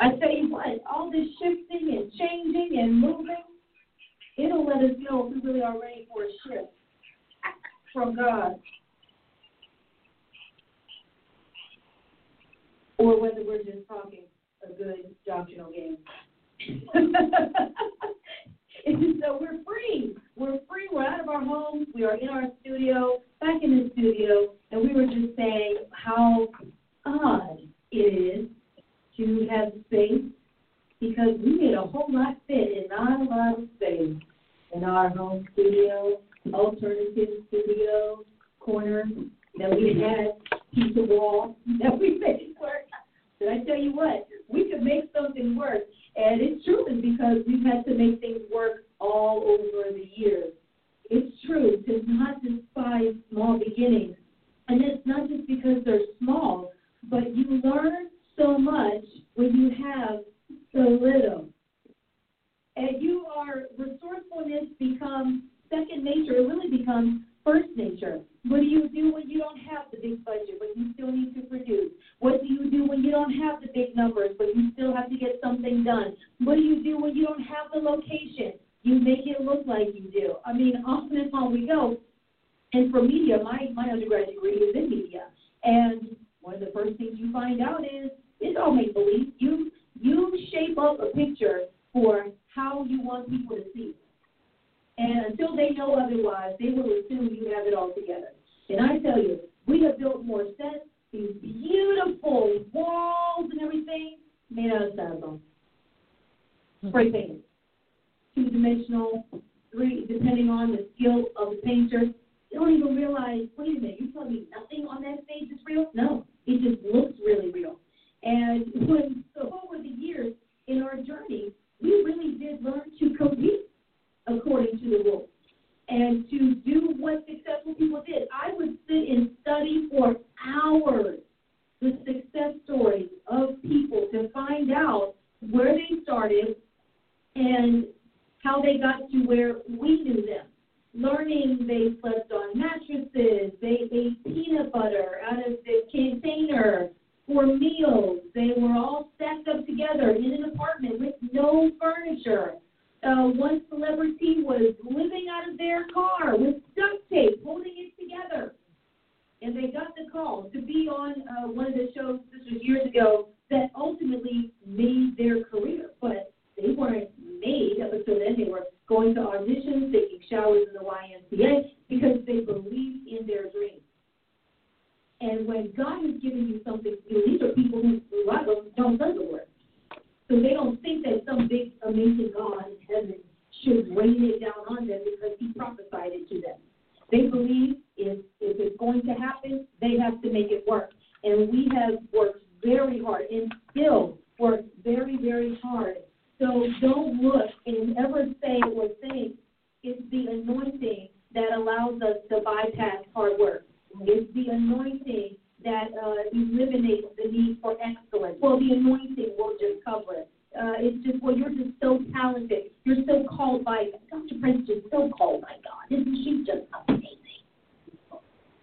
I tell you what, all this shifting and changing and moving, it'll let us know if we really are ready for a shift from God. Or whether we're just talking a good doctrinal game. so we're free. We're free. We're out of our homes. We are in our studio, back in the studio, and we were just saying how odd it is to have space because we need a whole lot fit and not a lot of space in our home studio, alternative studio, corner that we had, piece of wall that we made work. But I tell you what, we could make something work. And it's true because we've had to make things work all over the years. It's true to not despise small beginnings. And it's not just because they're small, but you learn so much when you have so little. And you are, resourcefulness becomes second nature. It really becomes first nature. What do you do when you don't have the big budget, but you still need to produce? What do you do when you don't have the big numbers, but you still have to get something done? What do you do when you don't have the location? You make it look like you do. I mean, on and on we go. And for media, my, my undergraduate degree is in media. And one of the first things you find out is it's all make believe. You you shape up a picture for how you want people to see. And until they know otherwise, they will assume you have it all together. And I tell you, we have built more sets, these beautiful walls and everything made out of styrofoam. Spray painted. Two dimensional, three, depending on the skill of the painter. They don't even realize, wait a minute, you're telling me nothing on that stage is real? No, it just looks really real. And when so over the years in our journey, we really did learn to compete according to the rules and to do what successful people did. I would sit and study for hours the success stories of people to find out where they started and how they got to where we knew them. Learning they slept on mattresses, they ate peanut butter out of the container, for meals. They were all stacked up together in an apartment with no furniture. Uh, one celebrity was living out of their car with duct tape, holding it together. And they got the call to be on uh, one of the shows, this was years ago, that ultimately made their career. But they weren't made up until then. They were going to auditions, taking showers in the YMCA because they believed in their dreams. And when God has given you something new, these are people who them don't know the word. So they don't think that some big, amazing God in heaven should rain it down on them because he prophesied it to them. They believe if, if it's going to happen, they have to make it work. And we have worked very hard and still work very, very hard. So don't look and ever say or think it's the anointing that allows us to bypass hard work. It's the anointing that uh, eliminates the need for excellence. Well, the anointing will just cover it. Uh, it's just, well, you're just so talented. You're so called by Dr. Price is so called by God. Isn't she just amazing?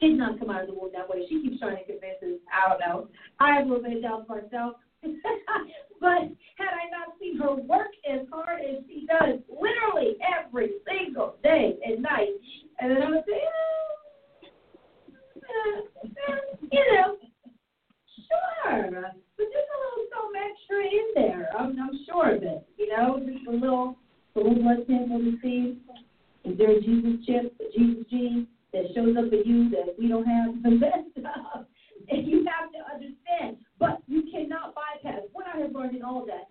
Did not come out of the womb that way. She keeps trying to convince us. I don't know. I have little bit of doubt myself. but had I not seen her work as hard as she does, literally every single day and night, and then I would say, oh, you know, sure. But there's a little some extra in there. I'm, I'm sure of it. You know, just a little, a little to see is there a Jesus chip, a Jesus gene that shows up for you that we don't have. The best stuff. And you have to understand. But you cannot bypass. What I have learned in all of that,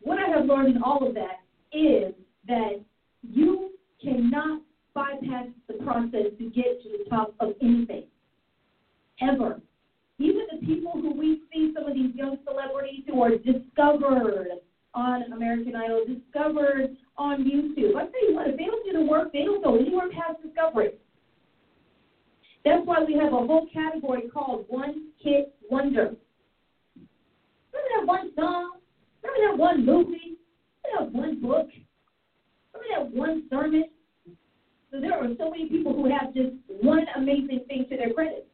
what I have learned in all of that is that you cannot bypass the process to get to the top of anything. Ever. Even the people who we see, some of these young celebrities who are discovered on American Idol, discovered on YouTube. I tell you what, if they don't do the work, they don't go anywhere past discovery. That's why we have a whole category called One Hit Wonder. Remember that one song? Remember that one movie? Remember that one book? Remember that one sermon? So there are so many people who have just one amazing thing to their credit.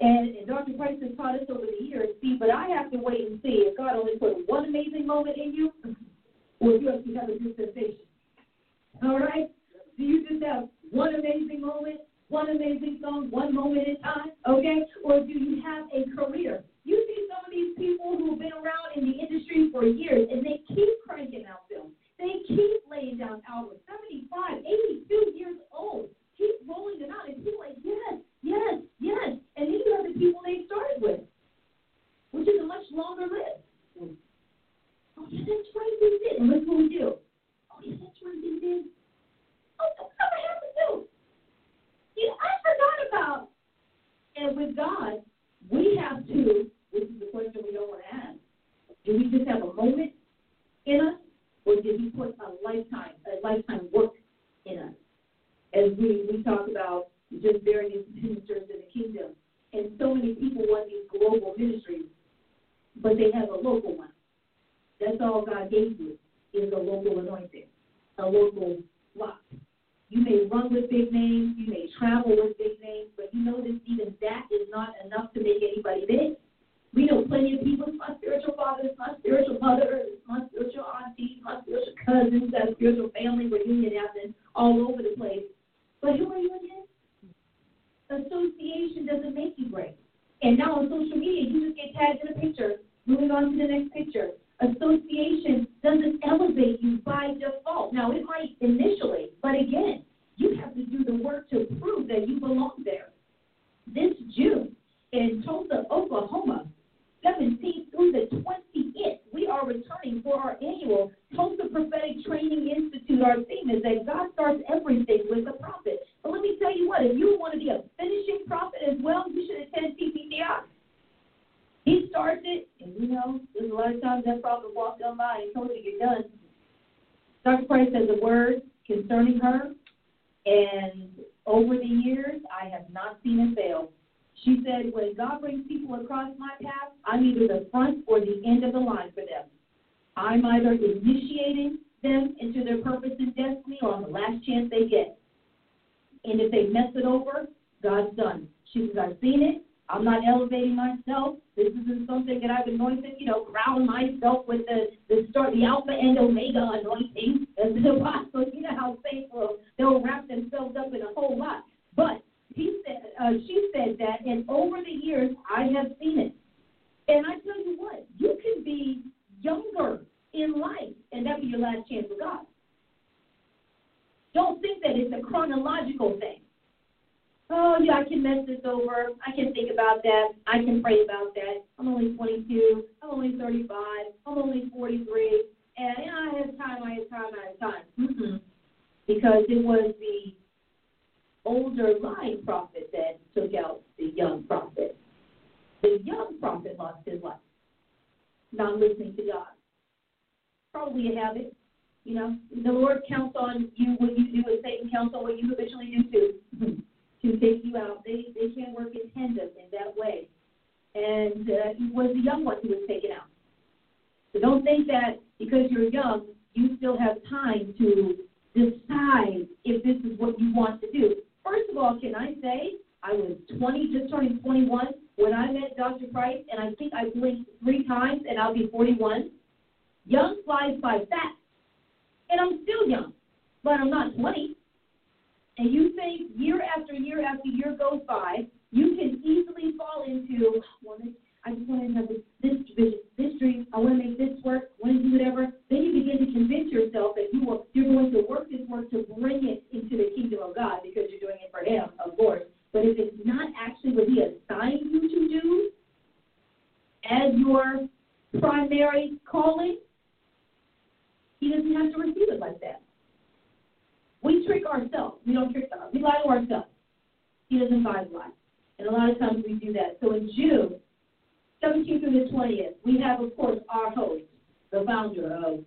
And, and Dr. Price has taught us over the years, see, but I have to wait and see if God only put one amazing moment in you, or if you actually have a dispensation. All right? Do you just have one amazing moment, one amazing song, one moment in time, okay? Or do you have a career? You see some of these people who've been around in the industry for years, and they keep cranking out films. They keep laying down albums, 75, 82 years old, keep rolling them out, and people are like, yes, yes, yes. And you have the people they started with, which is a much longer list. Oh, yeah, that's right, they did. And look what we do. Oh, yeah, that's right, they did. Oh, whatever happened to? You know, I forgot about. And with God, we have to, this is the question we don't want to ask. Do we just have a moment in us, or did He put a lifetime, a lifetime work in us? As we, we talk about just various ministers in the kingdom. And so many people want these global ministries, but they have a local one. That's all God gave you is a local anointing, a local flock. You may run with big names, you may travel with big names, but you notice even that is not enough to make anybody big. We know plenty of people, it's my spiritual fathers, my spiritual mothers, my spiritual aunties, my spiritual cousins, that spiritual family reunion happening all over the place. But who are you again? Association doesn't make you great. And now on social media, you just get tagged in a picture. Moving on to the next picture. Association doesn't elevate you by default. Now, it might initially, but again, you have to do the work to prove that you belong there. This June in Tulsa, Oklahoma, 17th through the 20th, we are returning for our annual Tulsa Prophetic Training Institute. Our theme is that God starts everything with a prophet. But let me tell you what, if you want to be a finishing prophet as well, you should attend TPCI. He starts it, and you know, there's a lot of times that prophet walked on by and told you you're done. Dr. Price has a word concerning her, and over the years, I have not seen it fail. She said, when God brings people across my path, I'm either the front or the end of the line for them. I'm either initiating them into their purpose and destiny or on the last chance they get. And if they mess it over, God's done. She says, I've seen it. I'm not elevating myself. This isn't something that I've anointed, you know, crown myself with the the start, the Alpha and Omega anointing as the apostle. You know how will they'll wrap themselves up in a whole lot. But he said, uh, she said that, and over the years I have seen it. And I tell you what, you can be younger in life, and that be your last chance with God. Don't think that it's a chronological thing oh, yeah, I can mess this over. I can think about that. I can pray about that. I'm only 22. I'm only 35. I'm only 43. And know, I have time, I have time, I have time. Mm-hmm. Because it was the older lying prophet that took out the young prophet. The young prophet lost his life, not listening to God. Probably a habit. You know, the Lord counts on you what you do, and Satan counts on what you habitually do too. to take you out. They they can work in tandem in that way. And uh, he was the young one who was taken out. So don't think that because you're young, you still have time to decide if this is what you want to do. First of all, can I say I was 20, just turning 21 when I met Dr. Price, and I think I blinked three times, and I'll be 41. Young flies by fast, and I'm still young, but I'm not 20 and you think year after year after year goes by, you can easily fall into, well, I just want to have this, this vision, this dream. I want to make this work. I want to do whatever. Then you begin to convince yourself that you are you're going to work this work to bring it into the kingdom of God because you're doing it for Him, of course. But if it's not actually what He assigned you to do as your primary calling, He doesn't have to receive it like that. We trick ourselves. We don't trick God. We lie to ourselves. He doesn't buy lies. And a lot of times we do that. So in June, 17th through the 20th, we have, of course, our host, the founder of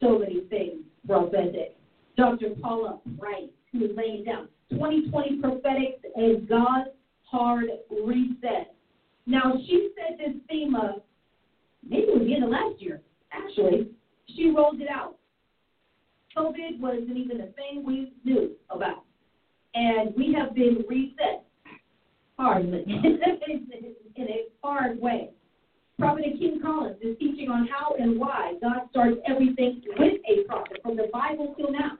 so many things Prophetic Dr. Paula Price, who is laying down 2020 Prophetic and God's hard reset. Now, she said this theme of, maybe it was the end of last year, actually. She rolled it out. COVID wasn't even a thing we knew about. And we have been reset hardly. in a hard way. Prophet King Collins is teaching on how and why God starts everything with a prophet from the Bible till now.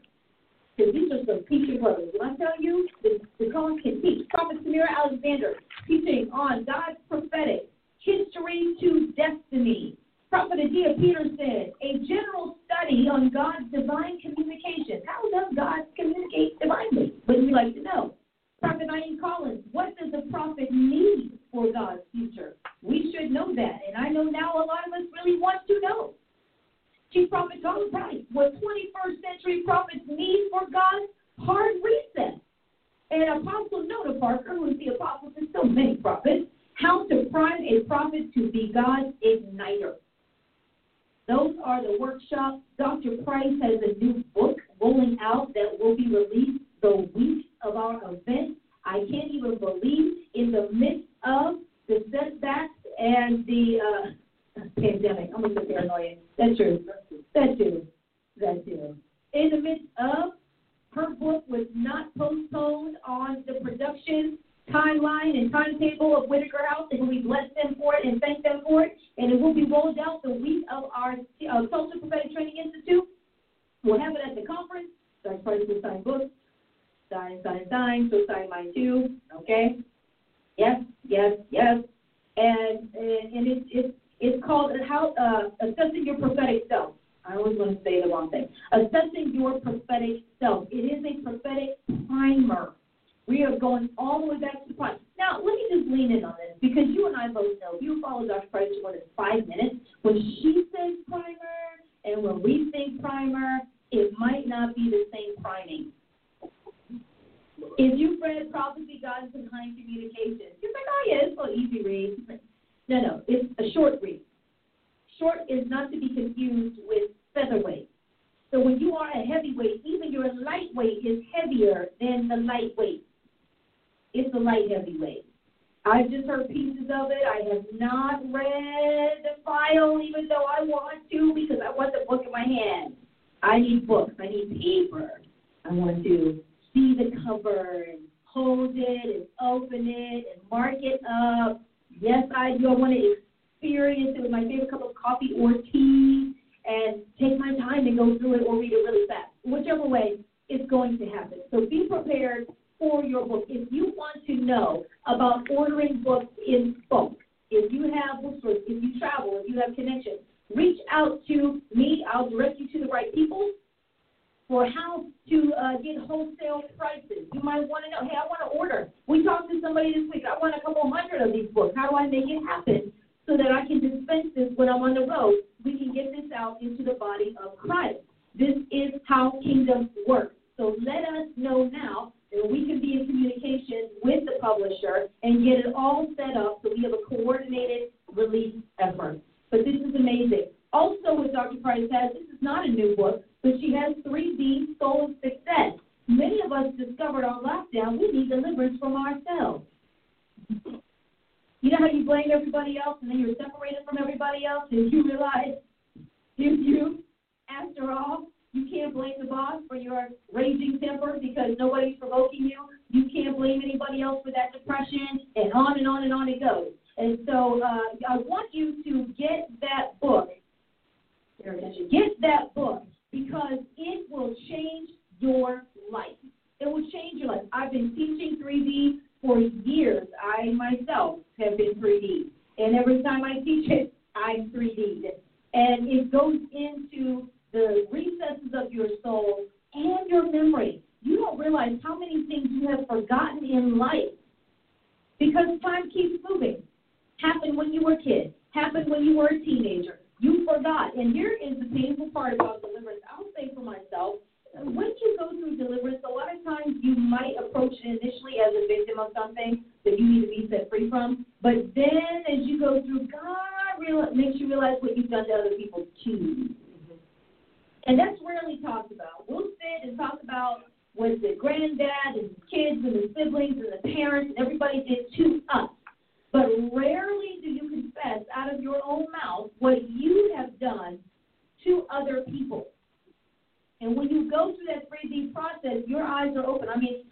Because these are some teaching brothers. When I tell you, the, the Collins can teach. Prophet Samira Alexander teaching on God's prophetic history to destiny. Prophet Adia Peterson, a general study on God's divine communication. How does God communicate divinely? Would you like to know? Prophet Ian Collins, what does the prophet need for God's future. We should know that, and I know now a lot of us really want to know. Chief Prophet Donald Price, what 21st century prophets need for God's hard reset. And Apostle Noda Parker, who is the apostle to so many prophets, how to prime a prophet to be God's igniter. Those are the workshops. Dr. Price has a new book rolling out that will be released the week of our event. I can't even believe in the midst of the setbacks and the uh, pandemic. I'm a little paranoid. That's true. Rarely do you confess out of your own mouth what you have done to other people. And when you go through that 3D process, your eyes are open. I mean,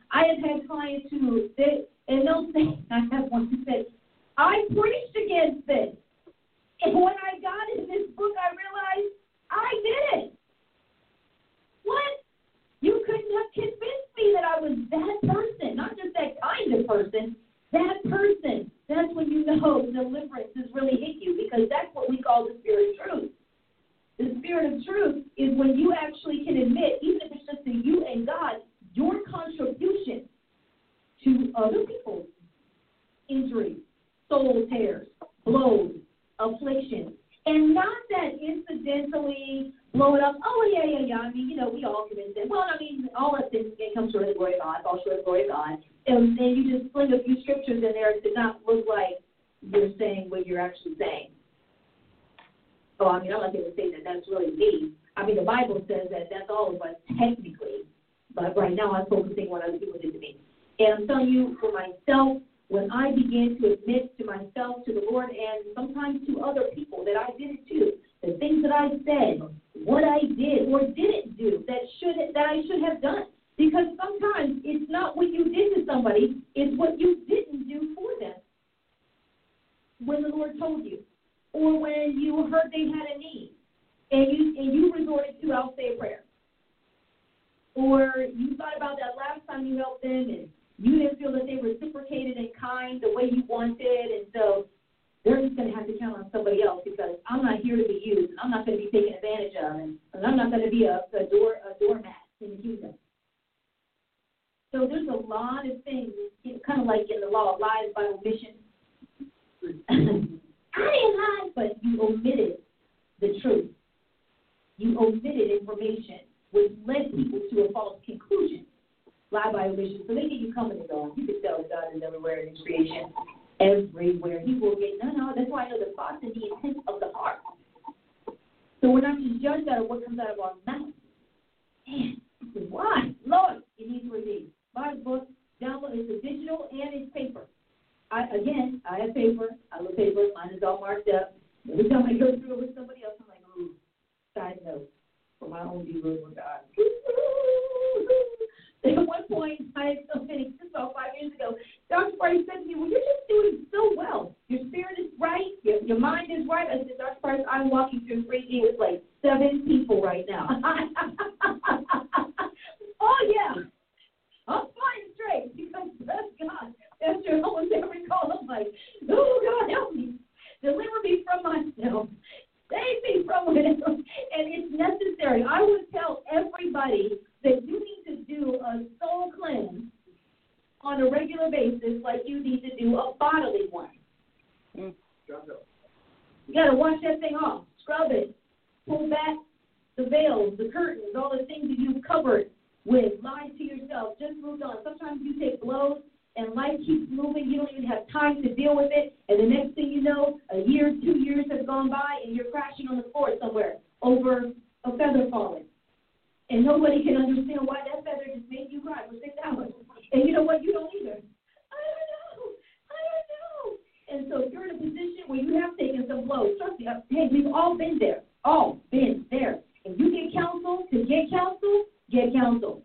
all been there. If you get counsel, to get counsel, get counsel.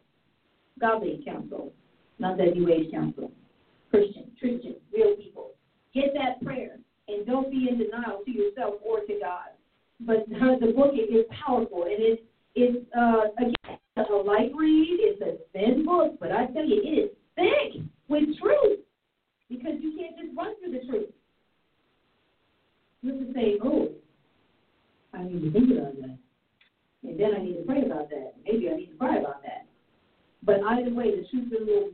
Godly counsel, not that you WH counsel. Christian, Christian, real people. Get that prayer and don't be in denial to yourself or to God. But the book is powerful and it's it's uh, again a light read. It's a thin book, but I tell you, it is thick with truth because you can't just run through the truth. You have to say, oh, the Lord.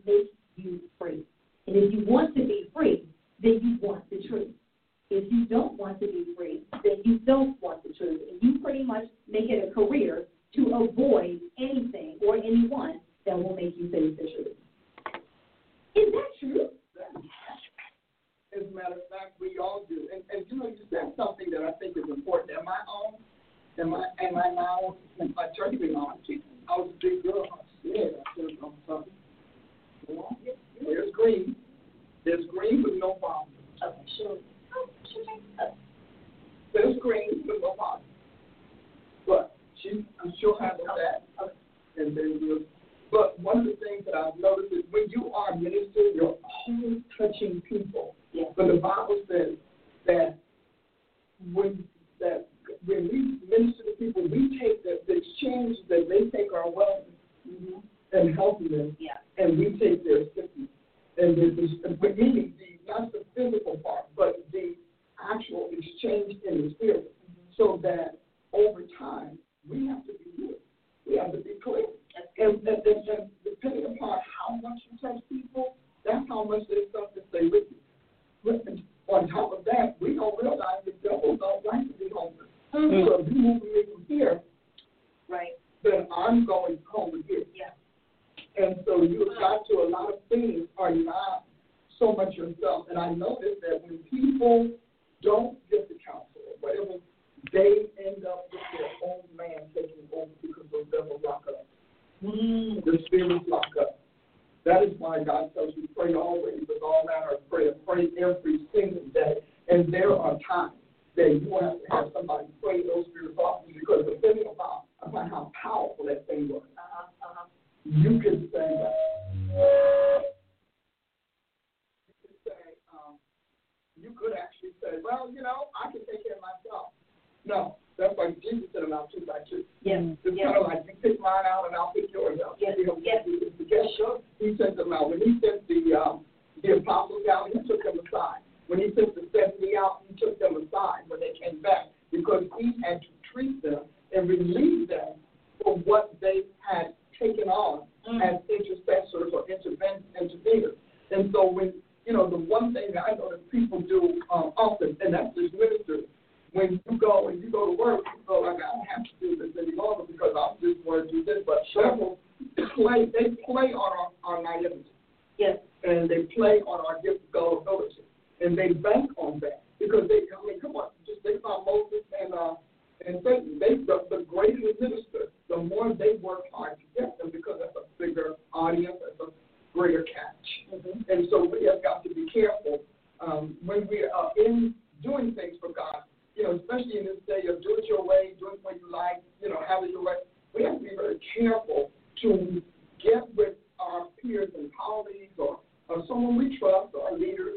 peers and colleagues or, or someone we trust or a leader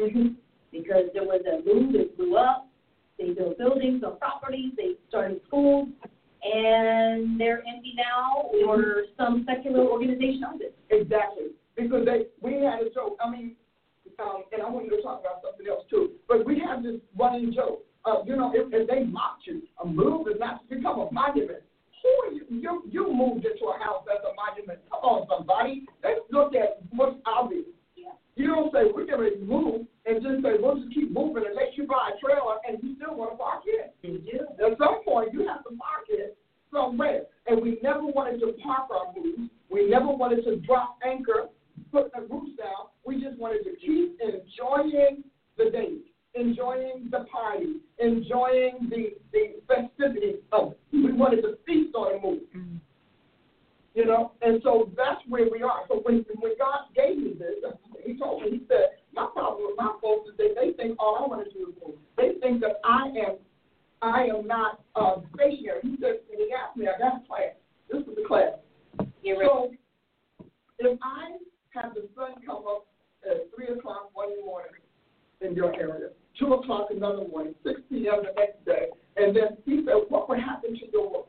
mm-hmm. because there was a move that blew up. They built buildings on properties. They started schools and they're empty now, or some secular organization owns it. Exactly, because they we had a joke. I mean, um, and I want you to talk about something else too. But we have this running joke. Uh, you know, if, if they mocked you, a move is not to become a monument. Who are you? You you moved into a house that's a monument. Come on, somebody. Let's look at what's obvious. You don't say we're going to move and just say we'll just keep moving and let you buy a trailer and you still want to park it. Yeah. At some point, you have to park it somewhere. And we never wanted to park our moves. We never wanted to drop anchor, put the roots down. We just wanted to keep enjoying the day, enjoying the party, enjoying the, the festivities of it. We wanted to feast on a move. Mm-hmm. You know, and so that's where we are. So when when God gave me this, He told me, He said, my problem with my folks is that they think all I want to do is move. They think that I am I am not uh, stationary. He said, when he asked me, I got a class. This was a class. You're so if I have the sun come up at 3 o'clock one morning in your area, 2 o'clock another morning, 6 p.m. the next day, and then he said, what would happen to your work?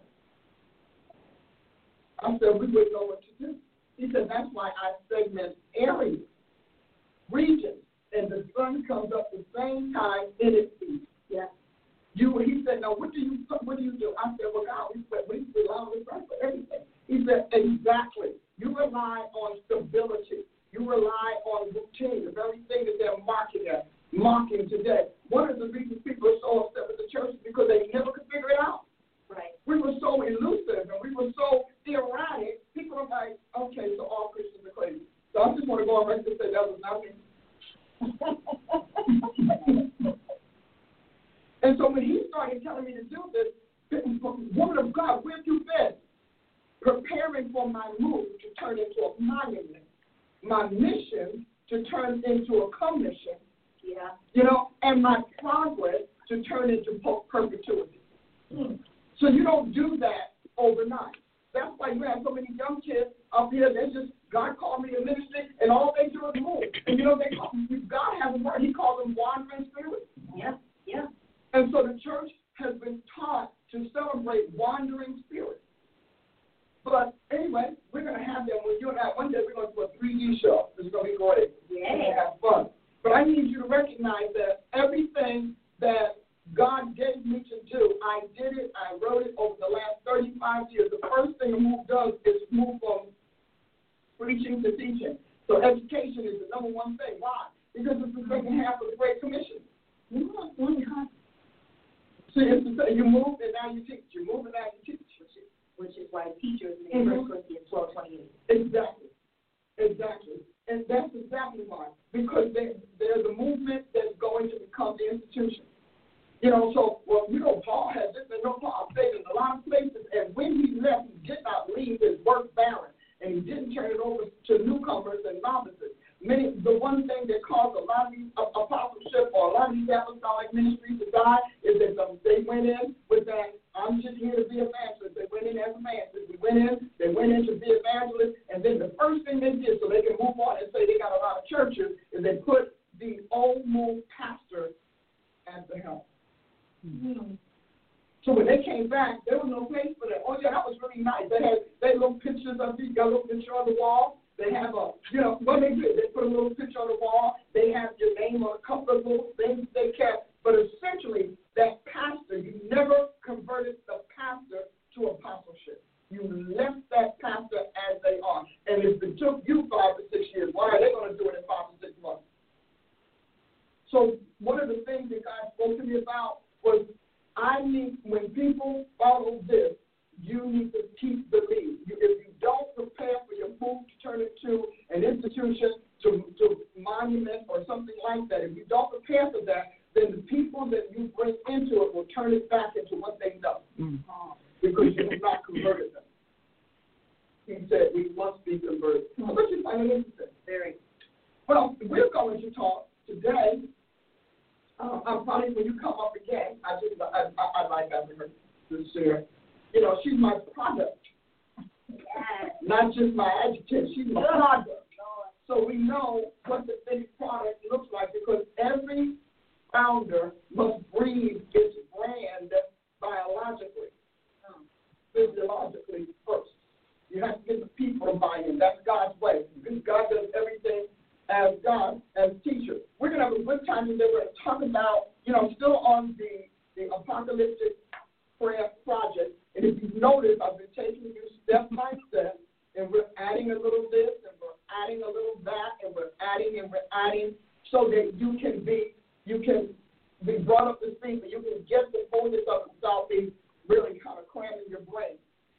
I said, we wouldn't know what to do. He said, that's why I segment areas, regions, and the sun comes up the same time in its season. Yeah. You, he said, now what do you what do you do? I said, well, God, we, we rely on the sun for everything. He said, exactly. You rely on stability. You rely on routine, the very thing that they're mocking at, mocking today. One of the reasons people are so upset with the church is because they never could figure it out. Right. We were so elusive and we were so erratic. People are like, okay, so all Christians are crazy. So I just want to go on record and say that was not me. and so when he started telling me to do this, woman of God, where have you been? Preparing for my move to turn into a monument, my mission to turn into a commission. Yeah. You know, and my progress to turn into perpetuity. Hmm. So you don't do that overnight. That's why you have so many young kids up here. They just God called me to ministry, and all they do is move. And you know they call, God has a word. He calls them wandering spirits. Yeah, yeah. And so the church has been taught to celebrate wandering spirits. But anyway, we're going to have them when you and I. One day we're going to do a 3D show. It's going to be great. Yeah. We're going to have fun. But I need you to recognize that everything that God gave me to do. I did it. I wrote it over the last 35 years. The first thing a move does is move from preaching to teaching. So education is the number one thing. Why? Because it's the second half of the Great Commission. See, it's the same. You move and now you teach. You move and now you teach. Which is why teachers in Mhm. First Corinthians twelve twenty eight. Exactly. Exactly. And that's exactly why. Because there, there's a movement that's going to become the institution. You know, so, well, you know, Paul had this, and no, Paul stayed in a lot of places, and when he left, he did not leave his work barren, and he didn't turn it over to newcomers and novices. Many, the one thing that caused a lot of these uh, apostleship or a lot of these apostolic ministries to die is that um, they went in with that, I'm just here to be evangelist. They went in as evangelists. We went in, they went in to be evangelists, and then the first thing they did so they can move on and say they got a lot of churches is they put the old move pastor at the helm. Mm-hmm. So when they came back, there was no place for them. Oh yeah, that was really nice. They had they little pictures of you, got a little picture on the wall. They have a, you know, what they did, they put a little picture on the wall. They have your name on a couple of little things they kept. But essentially, that pastor, you never converted the pastor to apostleship. You left that pastor as they are. And if it took you five to six years, why are they going to do it in five to six months? So one of the things that God spoke to me about was I need when people follow this, you need to keep the lead. You, if you don't prepare for your move to turn it into an institution, to to monument or something like that, if you don't prepare for that, then the people that you bring into it will turn it back into what they know mm. uh, because you have not converted them. He said we must be converted. How about you find it interesting? Very. Well, we're going to talk today. Uh, I'm probably when you come up again, I just I, I, I like having her sincere. You know, she's my product, Yes. not just my adjective. She's my product. So we know what the finished product looks like because every founder must breathe its brand biologically, physiologically first. You have to get the people to buy in. That's God's way. God does everything as God, as teacher. We're going to have a good time today. We're going to talk about, you know, still on the, the apocalyptic prayer project. And if you've noticed, I've been taking you step by step, and we're adding a little this, and we're adding a little that, and we're adding and we're adding so that you can be, you can be brought up to speed, but you can get the fullness of it without being really kind of cramming your brain.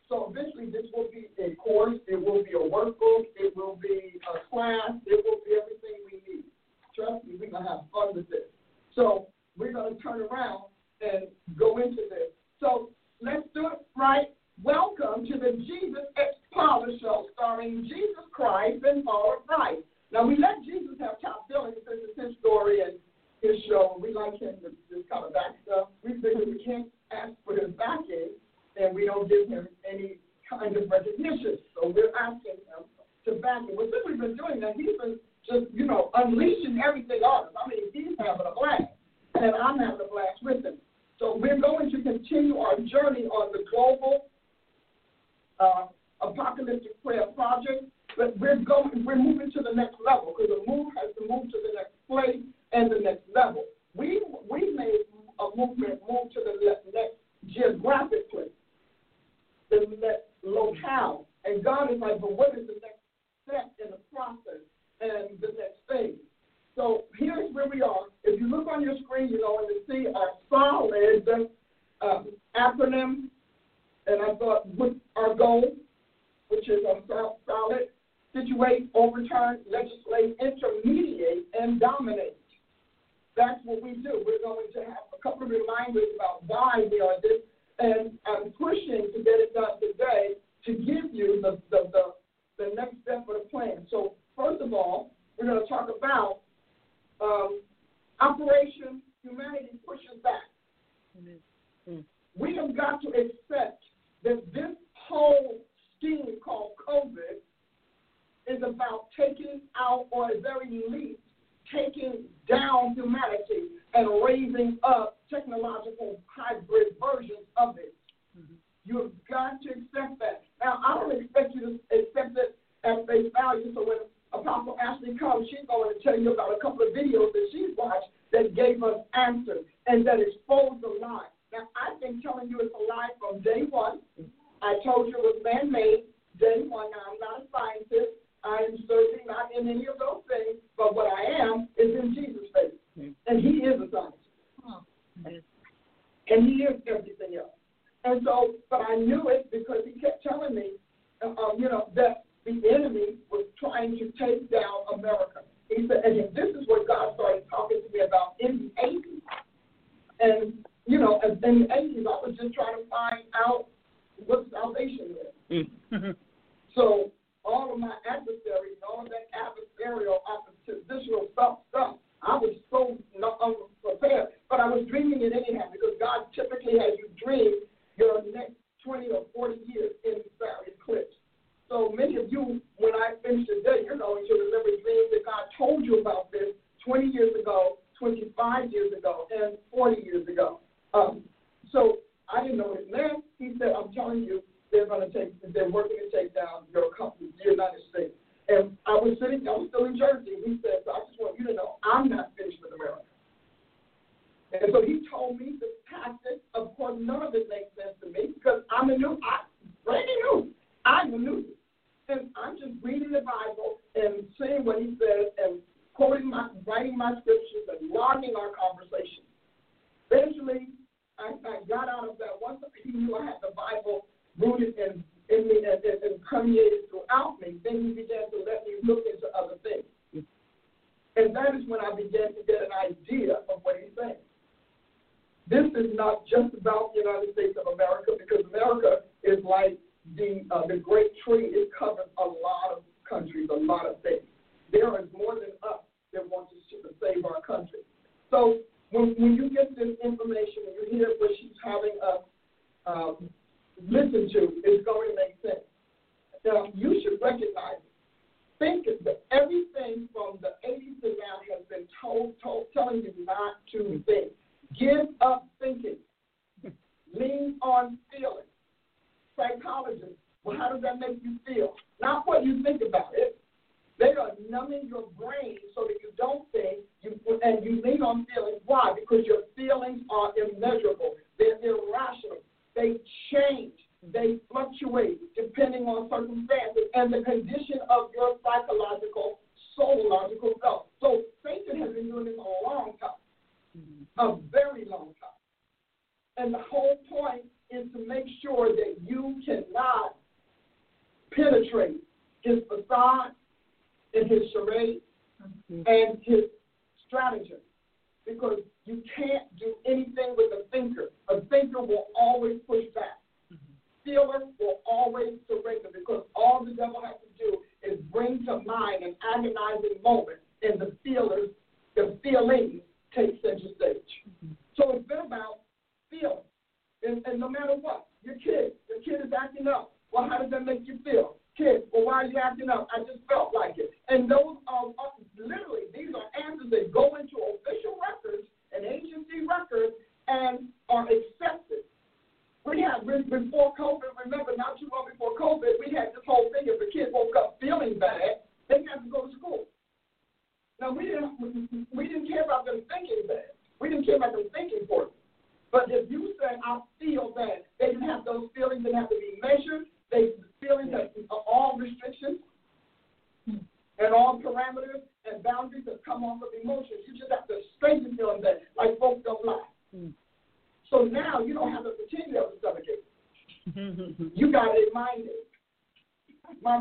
So eventually, this will be a course, it will be a workbook, it will be a class, it will be everything we need. Trust me, we're gonna have fun with this. So we're gonna turn around and go into this. So let's do it right. Welcome to the Jesus and Paula Show, starring Jesus Christ and Paula Price. Now we let Jesus have top billing since it's his story and his show. We like him to just kind of back stuff. We figure we can't ask for his backing, and we don't give him any kind of recognition. So we're asking him to back it. Well, since we've been doing that, he's been just, you know, unleashing everything on us. I mean, he's having a blast, and I'm having a blast with him. So we're going to continue our journey on the global uh, apocalyptic prayer project, but we're going, we're moving to the next level because the move has to move to the next place and the next level. We we made a movement move to the next geographic place, the next locale, and God is like, but what is the next step in the process and the next phase? So here's where we are. If you look on your screen, you know, and you see our solid uh, acronym, and I thought with our goal, which is a solid, situate, overturn, legislate, intermediate, and dominate. That's what we do. We're going to have a couple of reminders about why we are this, and I'm pushing to get it done today to give you the, the, the, the next step of the plan. So first of all, we're going to talk about um, Operation Humanity Pushes Back. We have got to accept that this whole scheme called COVID is about taking out, or at very least, taking down humanity and raising up technological hybrid versions of it. Mm-hmm. You have got to accept that. Now, I don't expect you to accept it at face value. So when Apostle Ashley comes, she's going to tell you about a couple of videos that she's watched that gave us answers and that exposed the lie.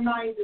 Ache.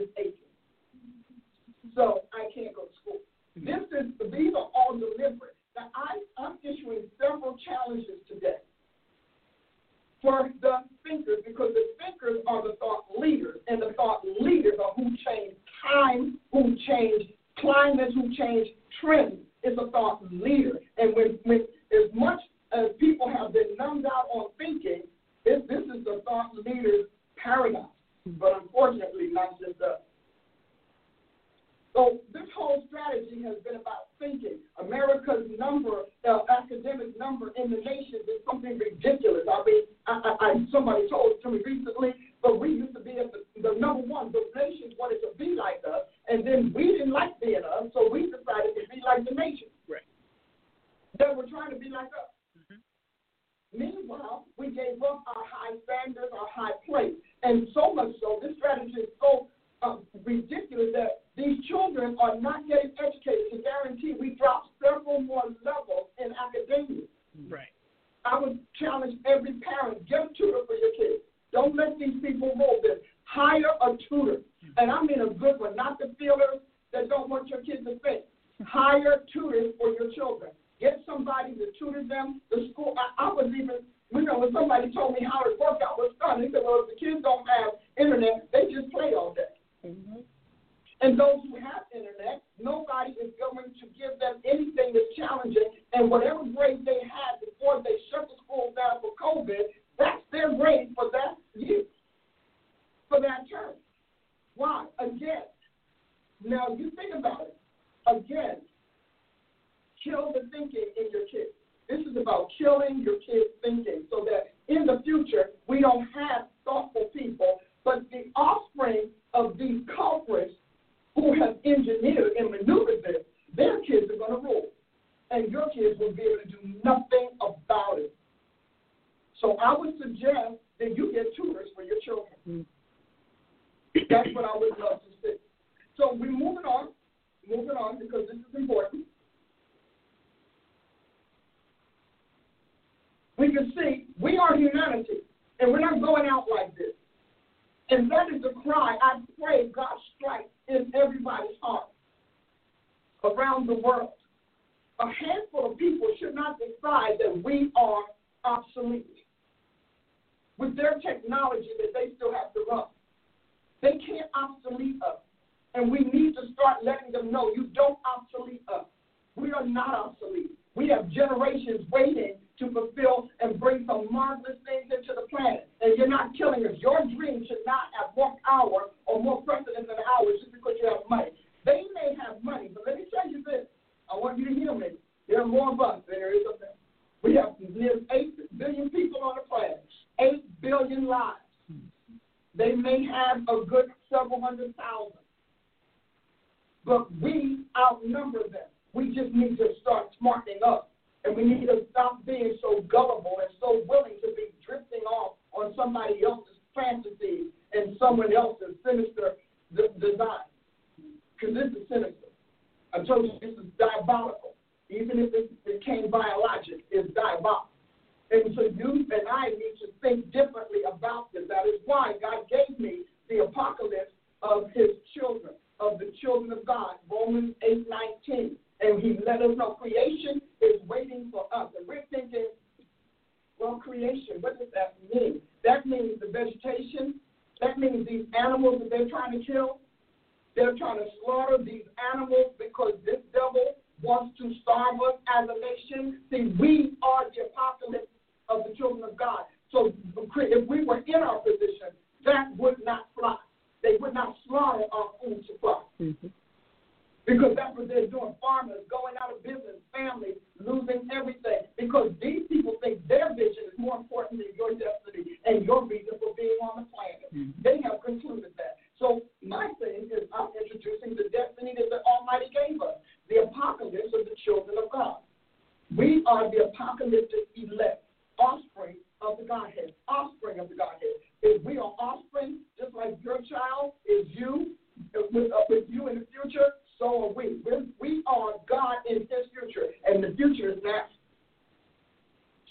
Somebody else's fantasy and someone else's sinister design. Because this is sinister. I told you this is diabolical. Even if it became biologic, it's diabolical. And so you and I need to think differently about this. That is why God gave me the apocalypse of his children, of the children of God, Romans 8 19. And he let us know creation is waiting for us. And we're thinking, well, creation, what does that mean? That means the vegetation. That means these animals that they're trying to kill. They're trying to slaughter these animals because this devil wants to starve us as a nation. See, we are the apocalypse of the children of God. So if we were in our position, that would not fly. They would not slaughter our food supply. Mm-hmm. Because that's what they're doing. Farmers going out of business, families losing everything. Because these people think their vision is more important than your destiny and your reason for being on the planet. Mm-hmm. They have concluded that. So my thing is I'm introducing the destiny that the Almighty gave us, the apocalypse of the children of God. We are the apocalyptic elect, offspring of the Godhead, offspring of the Godhead. If we are offspring, just like your child is you, with, uh, with you in the future, so are we. We're, we are God in His future, and the future is now.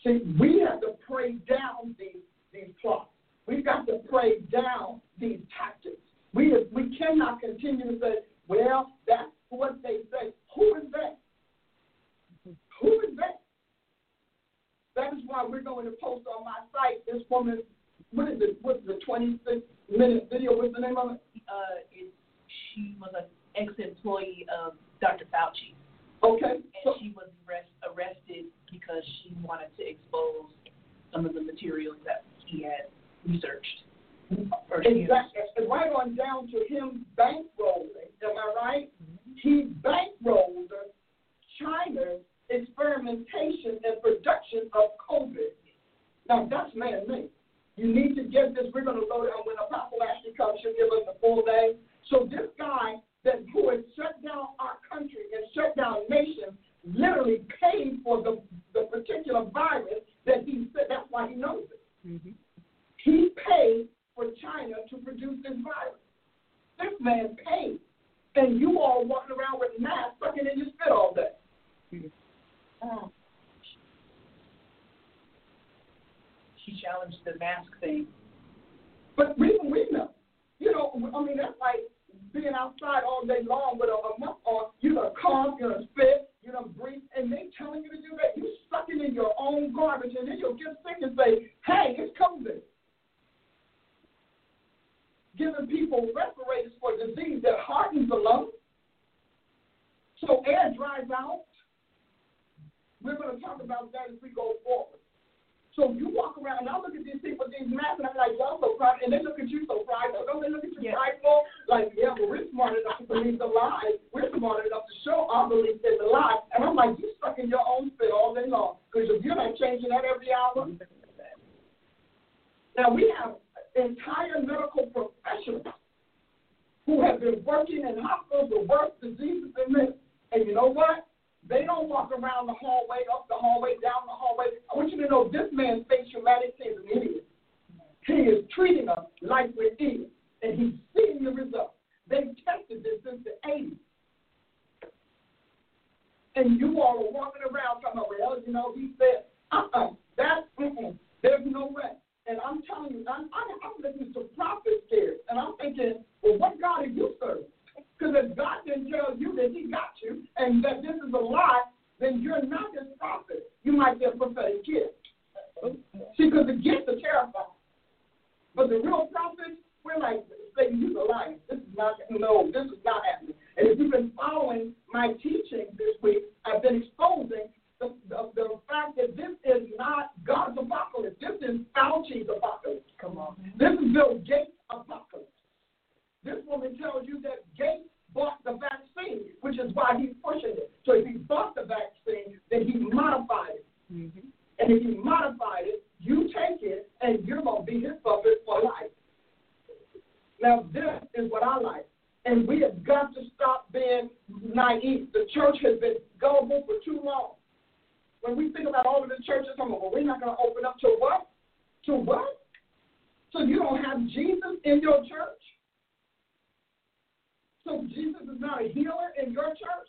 See, we have to pray down these, these plots. We've got to pray down these tactics. We, we cannot continue to say, well, that's what they say. Who is that? Who is that? That is why we're going to post on my site this woman. What is it? What's the 26 minute video? What's the name of it? Uh, it she was a ex-employee of Dr. Fauci. Okay. And so, she was arrest, arrested because she wanted to expose some of the materials that he had researched. Exactly. Right on down to him bankrolling. Am I right? Mm-hmm. He bankrolled China's experimentation and production of COVID. Now that's man-made. You need to get this. We're going to load it. When Apostle Ashley comes, she'll give us the full name. So this guy that who has shut down our country and shut down nations literally paid for the, the particular virus that he said. That's why he knows it. Mm-hmm. He paid for China to produce this virus. This man paid. And you all walking around with masks sucking in your spit all day. Mm-hmm. Oh. She challenged the mask thing. But we, we know. You know, I mean, that's like being outside all day long with a, a muff on, you're gonna cough, you're gonna spit, you're gonna breathe, and they telling you to do that. You're sucking in your own garbage, and then you'll get sick and say, "Hey, it's COVID." Giving people respirators for disease that hardens the lungs, so air dries out. We're going to talk about that as we go forward. So you walk around, and I look at these people these masks, and I'm like, y'all so proud, and they look at you so prideful. Don't they look at you Yeah. prideful? Like, yeah, but we're smart enough to believe the lie. We're smart enough to show our belief in the lie. And I'm like, you stuck in your own spit all day long, because if you're not changing that every hour. Now we have entire medical professionals who have been working in hospitals with worse diseases than this. And you know what? They don't walk around the hallway, up the hallway, down the hallway. I want you to know this man thinks humanity is an idiot. He is treating us like we're idiots, and he's seeing the results. They've tested this since the 80s. And you all are walking around talking about, well, you know, he said, uh-uh, that, mm-mm, uh-uh, there's no way. And I'm telling you, I'm, I'm, I'm listening to prophets here, and I'm thinking, well, what God are you serving? Because if God didn't tell you that He got you and that this is a lie, then you're not His prophet. You might be a prophetic gift. See, because the gifts are terrifying. But the real prophets, we're like, Satan, you're a liar. This is not, no, this is not happening. And if you've been following my teaching this week, I've been exposing the, the, the fact that this is not God's apocalypse. This is Fauci's apocalypse. Come on. This is Bill Gates' apocalypse. This woman tells you that Gates bought the vaccine, which is why he's pushing it. So if he bought the vaccine, then he modified it. Mm-hmm. And if he modified it, you take it, and you're going to be his puppet for life. Now, this is what I like. And we have got to stop being naive. The church has been gullible for too long. When we think about all of the churches, come on, well, we're not going to open up to what? To what? So you don't have Jesus in your church? So Jesus is not a healer in your church?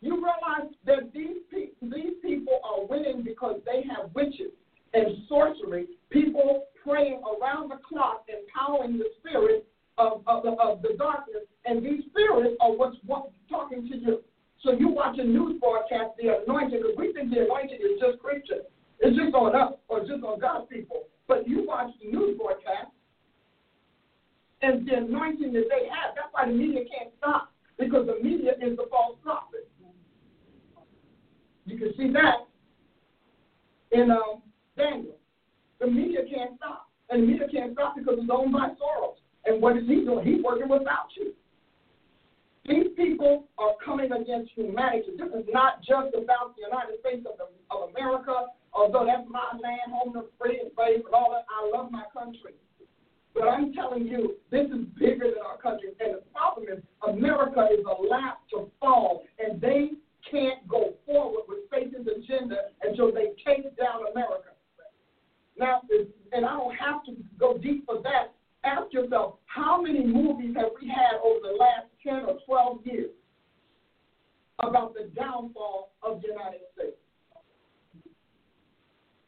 You realize that these people, these people are winning because they have witches and sorcery, people praying around the clock, empowering the spirit of, of, the, of the darkness, and these spirits are what's what, talking to you. So you watch a news broadcast, the anointing, because we think the anointing is just Christian. It's just on us or just on God's people. But you watch the news broadcast, and the anointing that they have, that's why the media can't stop, because the media is the false prophet. You can see that in um, Daniel. The media can't stop. And the media can't stop because it's owned by Soros. And what is he doing? He's working without you. These people are coming against humanity. This is not just about the United States of, the, of America, although that's my land, home of free and brave and all that. I love my country. But I'm telling you, this is bigger than our country. And the problem is, America is allowed to fall, and they can't go forward with Satan's agenda until they take down America. Now, and I don't have to go deep for that. Ask yourself, how many movies have we had over the last 10 or 12 years about the downfall of the United States?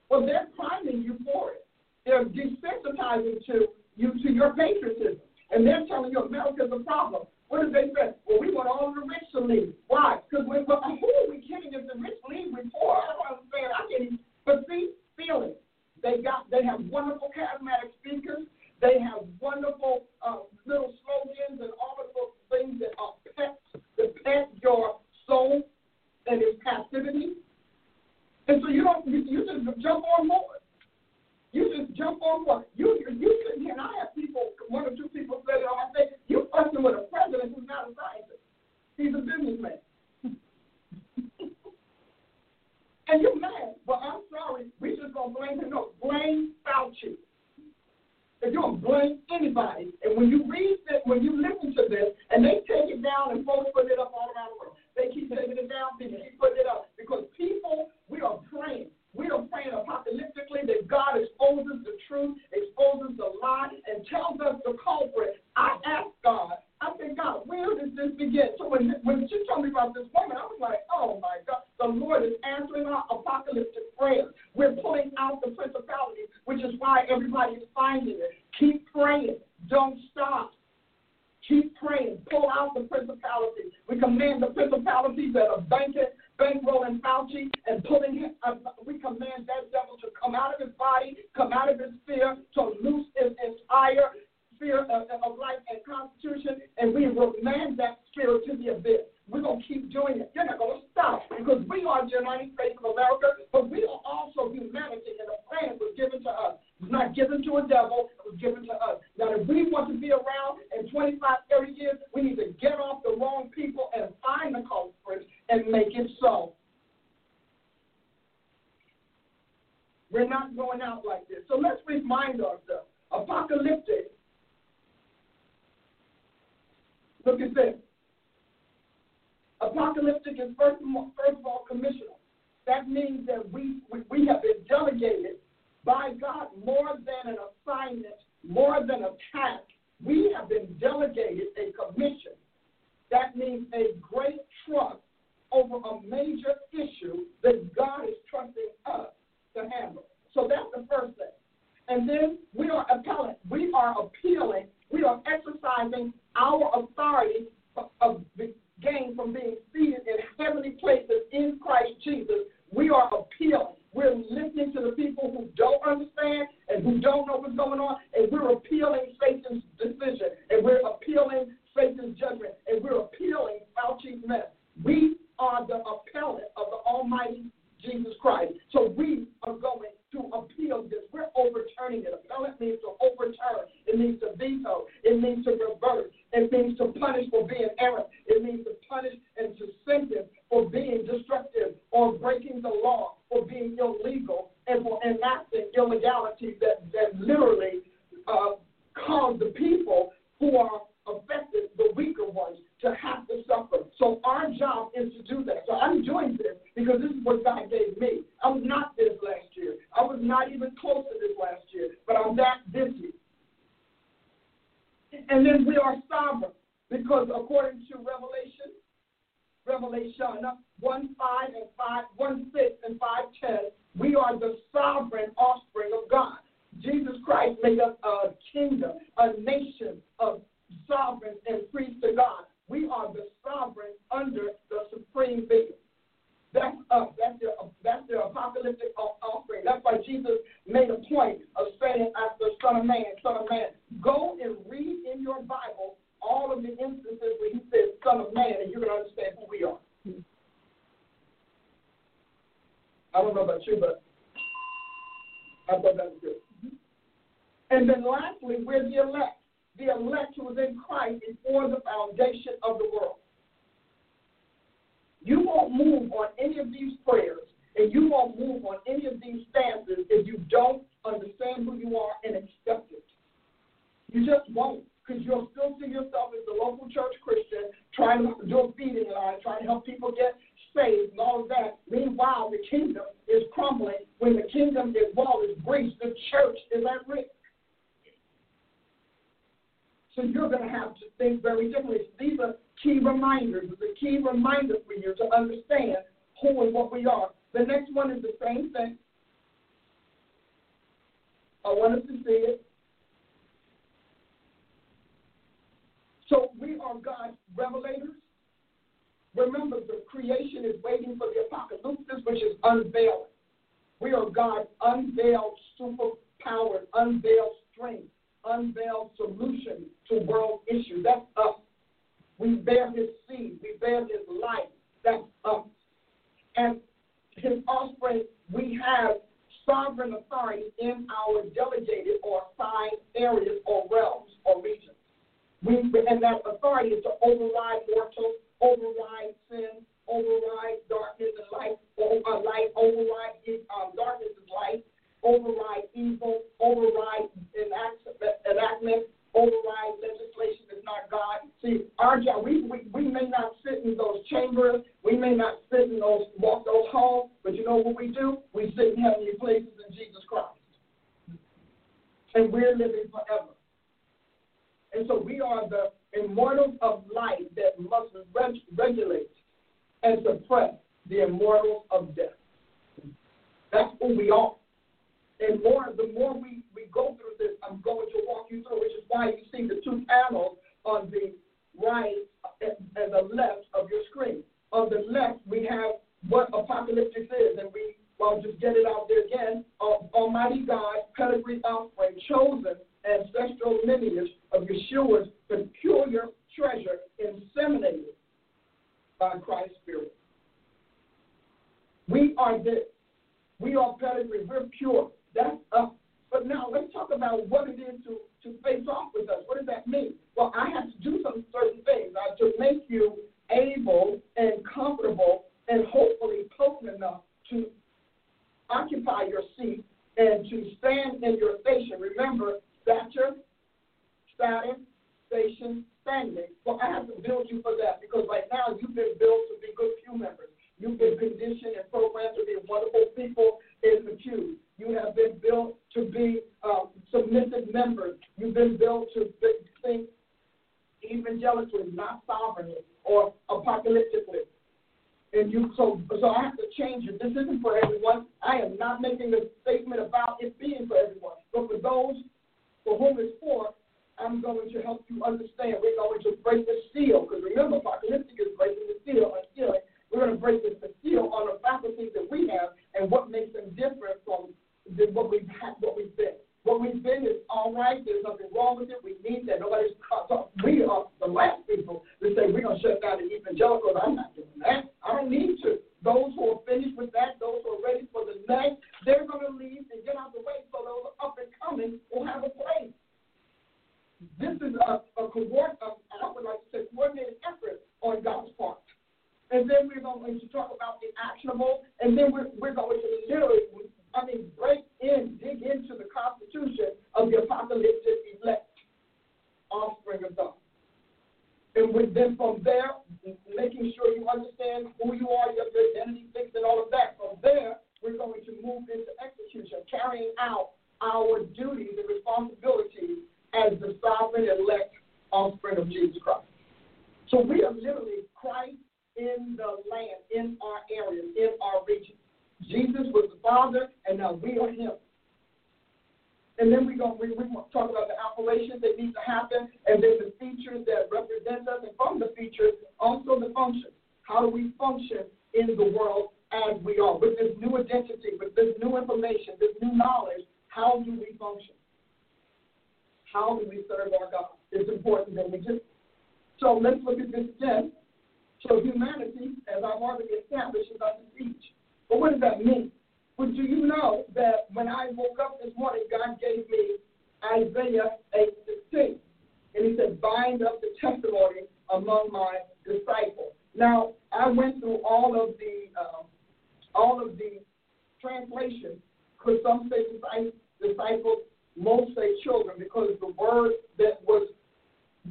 Well, they're priming you for it. They're desensitizing to you to your patriotism. And they're telling you America's a problem. What did they say? Well, we want all the rich to leave. Why? Because we, well, who are we kidding if the rich leave? We poor. I don't understand. I can't even. But see, feeling. They got. They have wonderful charismatic speakers. They have wonderful uh, little slogans and all of those things that are pet that pet your soul and its passivity. And so you don't. You, you just jump on board. You just jump on board. You you sit here and I have people. One or two people say, "Oh, I say you fussing with a president who's not a scientist. He's a businessman." and you're mad. Well, I'm sorry. We just gonna blame him. No, blame Fauci. If you don't blame anybody, and when you read this, when you listen to this, and they take it down and folks put it up all around the world, they keep taking it down, people keep putting it up because people, we are praying. We are praying apocalyptically that God exposes the truth, exposes the lie, and tells us the culprit. I asked God, I said, God, where does this begin? So when, when she told me about this woman, I was like, oh my God, the Lord is answering our apocalyptic prayers. We're pulling out the principalities, which is why everybody is finding it. Keep praying. Don't stop. Keep praying. Pull out the principalities. We command the principalities that are banking, bankrolling Fauci and pulling him. Uh, we command that devil to come out of his body, come out of his fear, to loose his entire fear of, of life and constitution, and we remand that spirit to the abyss. We're going to keep doing it. You're not going to stop because we are the United States of America, but we are also humanity, and the plan was given to us. Not given to a devil, it was given to us. Now, if we want to be around in 25, 30 years, we need to get off the wrong people and find the culprits and make it so. We're not going out like this. So let's remind ourselves. Apocalyptic. Look at this. Apocalyptic is first first of all commissional. That means that we, we, we have been delegated by God more than an assignment, more than a task. We have been delegated a commission. That means a great trust over a major issue that God is trusting us to handle. So that's the first thing. And then we are appellant. We are appealing. We are exercising our authority of, of gained from being seated in heavenly places in Christ Jesus. We are appealing. We're listening to the people who don't understand and who don't know what's going on, and we're appealing Satan's decision, and we're appealing Satan's judgment, and we're appealing Fauci's mess. We are the appellant of the Almighty Jesus Christ. So we are going to appeal this. We're overturning it. Appellant means to overturn. It means to veto. It means to reverse. It means to punish for being errant. It means to punish and to sentence for being destructive or breaking the law or being illegal and for enacting illegality that, that literally uh, cause the people who are affected, the weaker ones, to have to suffer. So our job is to do that. So I'm doing this because this is what God gave me. I was not this last year. I was not even close to this last year, but I'm that this year. And then we are sovereign because according to Revelation, Revelation 1 5 and 5, 1 6 and 5 10, we are the sovereign offspring of God. Jesus Christ made us a kingdom, a nation of sovereigns and priests to God. We are the sovereign under the supreme being. That's us. That's the that's the apocalyptic offering. That's why Jesus made a point of saying, after Son of Man, Son of Man, go and read in your Bible all of the instances where he says Son of Man, and you're going to understand who we are. I don't know about you, but I thought that was good. Mm-hmm. And then lastly, we're the elect. The elect who was in Christ before the foundation of the world. You won't move on any of these prayers and you won't move on any of these stances if you don't understand who you are and accept it. You just won't because you'll still see yourself as the local church Christian trying to do a feeding line, trying to help people get saved and all of that. Meanwhile, the kingdom is crumbling. When the kingdom is wall is breached, the church is at risk. So you're going to have to think very differently. These are key reminders. It's a key reminder for you to understand who and what we are. The next one is the same thing. I want us to see it. So we are God's revelators. Remember, the creation is waiting for the apocalypse, which is unveiling. We are God's unveiled superpower, unveiled strength, unveiled solution to world issues. That's us. We bear his seed. We bear his life. That's us. And his offspring, we have sovereign authority in our delegated or assigned areas or realms or regions. We, and that authority is to override mortal, override sin, override darkness and light, or, uh, light override um, darkness and light, override evil, override enactment, override legislation is not God. See, our job, we, we, we may not sit in those chambers, we may not sit in those, walk those halls, but you know what we do? We sit in heavenly places in Jesus Christ. And we're living forever. And so we are the immortals of life that must reg- regulate and suppress the immortals of death. That's who we are. And more, the more we, we go through this, I'm going to walk you through, which is why you see the two panels on the right and, the left of your screen. On the left, we have what apocalyptic is, and we well just get it out there again. Almighty God, pedigree offspring, chosen ancestral lineage of Yeshua's peculiar treasure, inseminated by Christ's Spirit. We are this. We are pedigree. We're pure. That's us. But now let's talk about what it is to, to face off with us. What does that mean? Well, I have to do some certain things uh, to make you able and comfortable and hopefully potent enough to occupy your seat and to stand in your station. Remember, stature, status, station, standing. Well, I have to build you for that because right now you've been built to be good pew members. You've been conditioned and programmed to be wonderful people in the pew. You have been built to be uh, submissive members. You've been built to think evangelically, not sovereignly or apocalyptically. And you so so I have to change it. This isn't for everyone. I am not making a statement about it being for everyone. But for those for whom it's for, I'm going to help you understand. We're going to break the seal. Because remember, apocalyptic is breaking the seal and stealing. We're going to break the, the seal on the faculties that we have and what makes them different from the, what we've had, what we've been. What we've been is all right. There's nothing wrong with it. We need that. Nobody's caught up. we are the last people that say we're going to shut down the evangelicals. I'm not doing that. I don't need to. Those who are finished with that, those who are ready for the next, they're going to leave and get out the way so those up and coming will have a place. This is a, a, coordinate, I would like to say, coordinated effort on God's part. And then we're going to talk about the actionable, and then we're, we're going to literally, I mean, break in, dig into the constitution of the apocalyptic elect offspring of God. And with, then from there, making sure you understand who you are, your identity fixed, and all of that. From there, we're going to move into execution, carrying out our duties and responsibilities as the sovereign elect offspring of Jesus Christ. So we are literally Christ in the land, in our area, in our region. Jesus was the Father, and now we are Him. And then we go, we, we talk about the operations that need to happen, and then the features that represent us, and from the features, also the functions. How do we function in the world as we are? With this new identity, with this new information, this new knowledge, how do we function? How do we serve our God? It's important that we do. So let's look at this again. So humanity, as I've already established, is under siege. But what does that mean? Well, do you know that when I woke up this morning, God gave me Isaiah 8:16, and He said, "Bind up the testimony among my disciples." Now, I went through all of the um, all of the translations, because some say disciples, most say children, because the word that was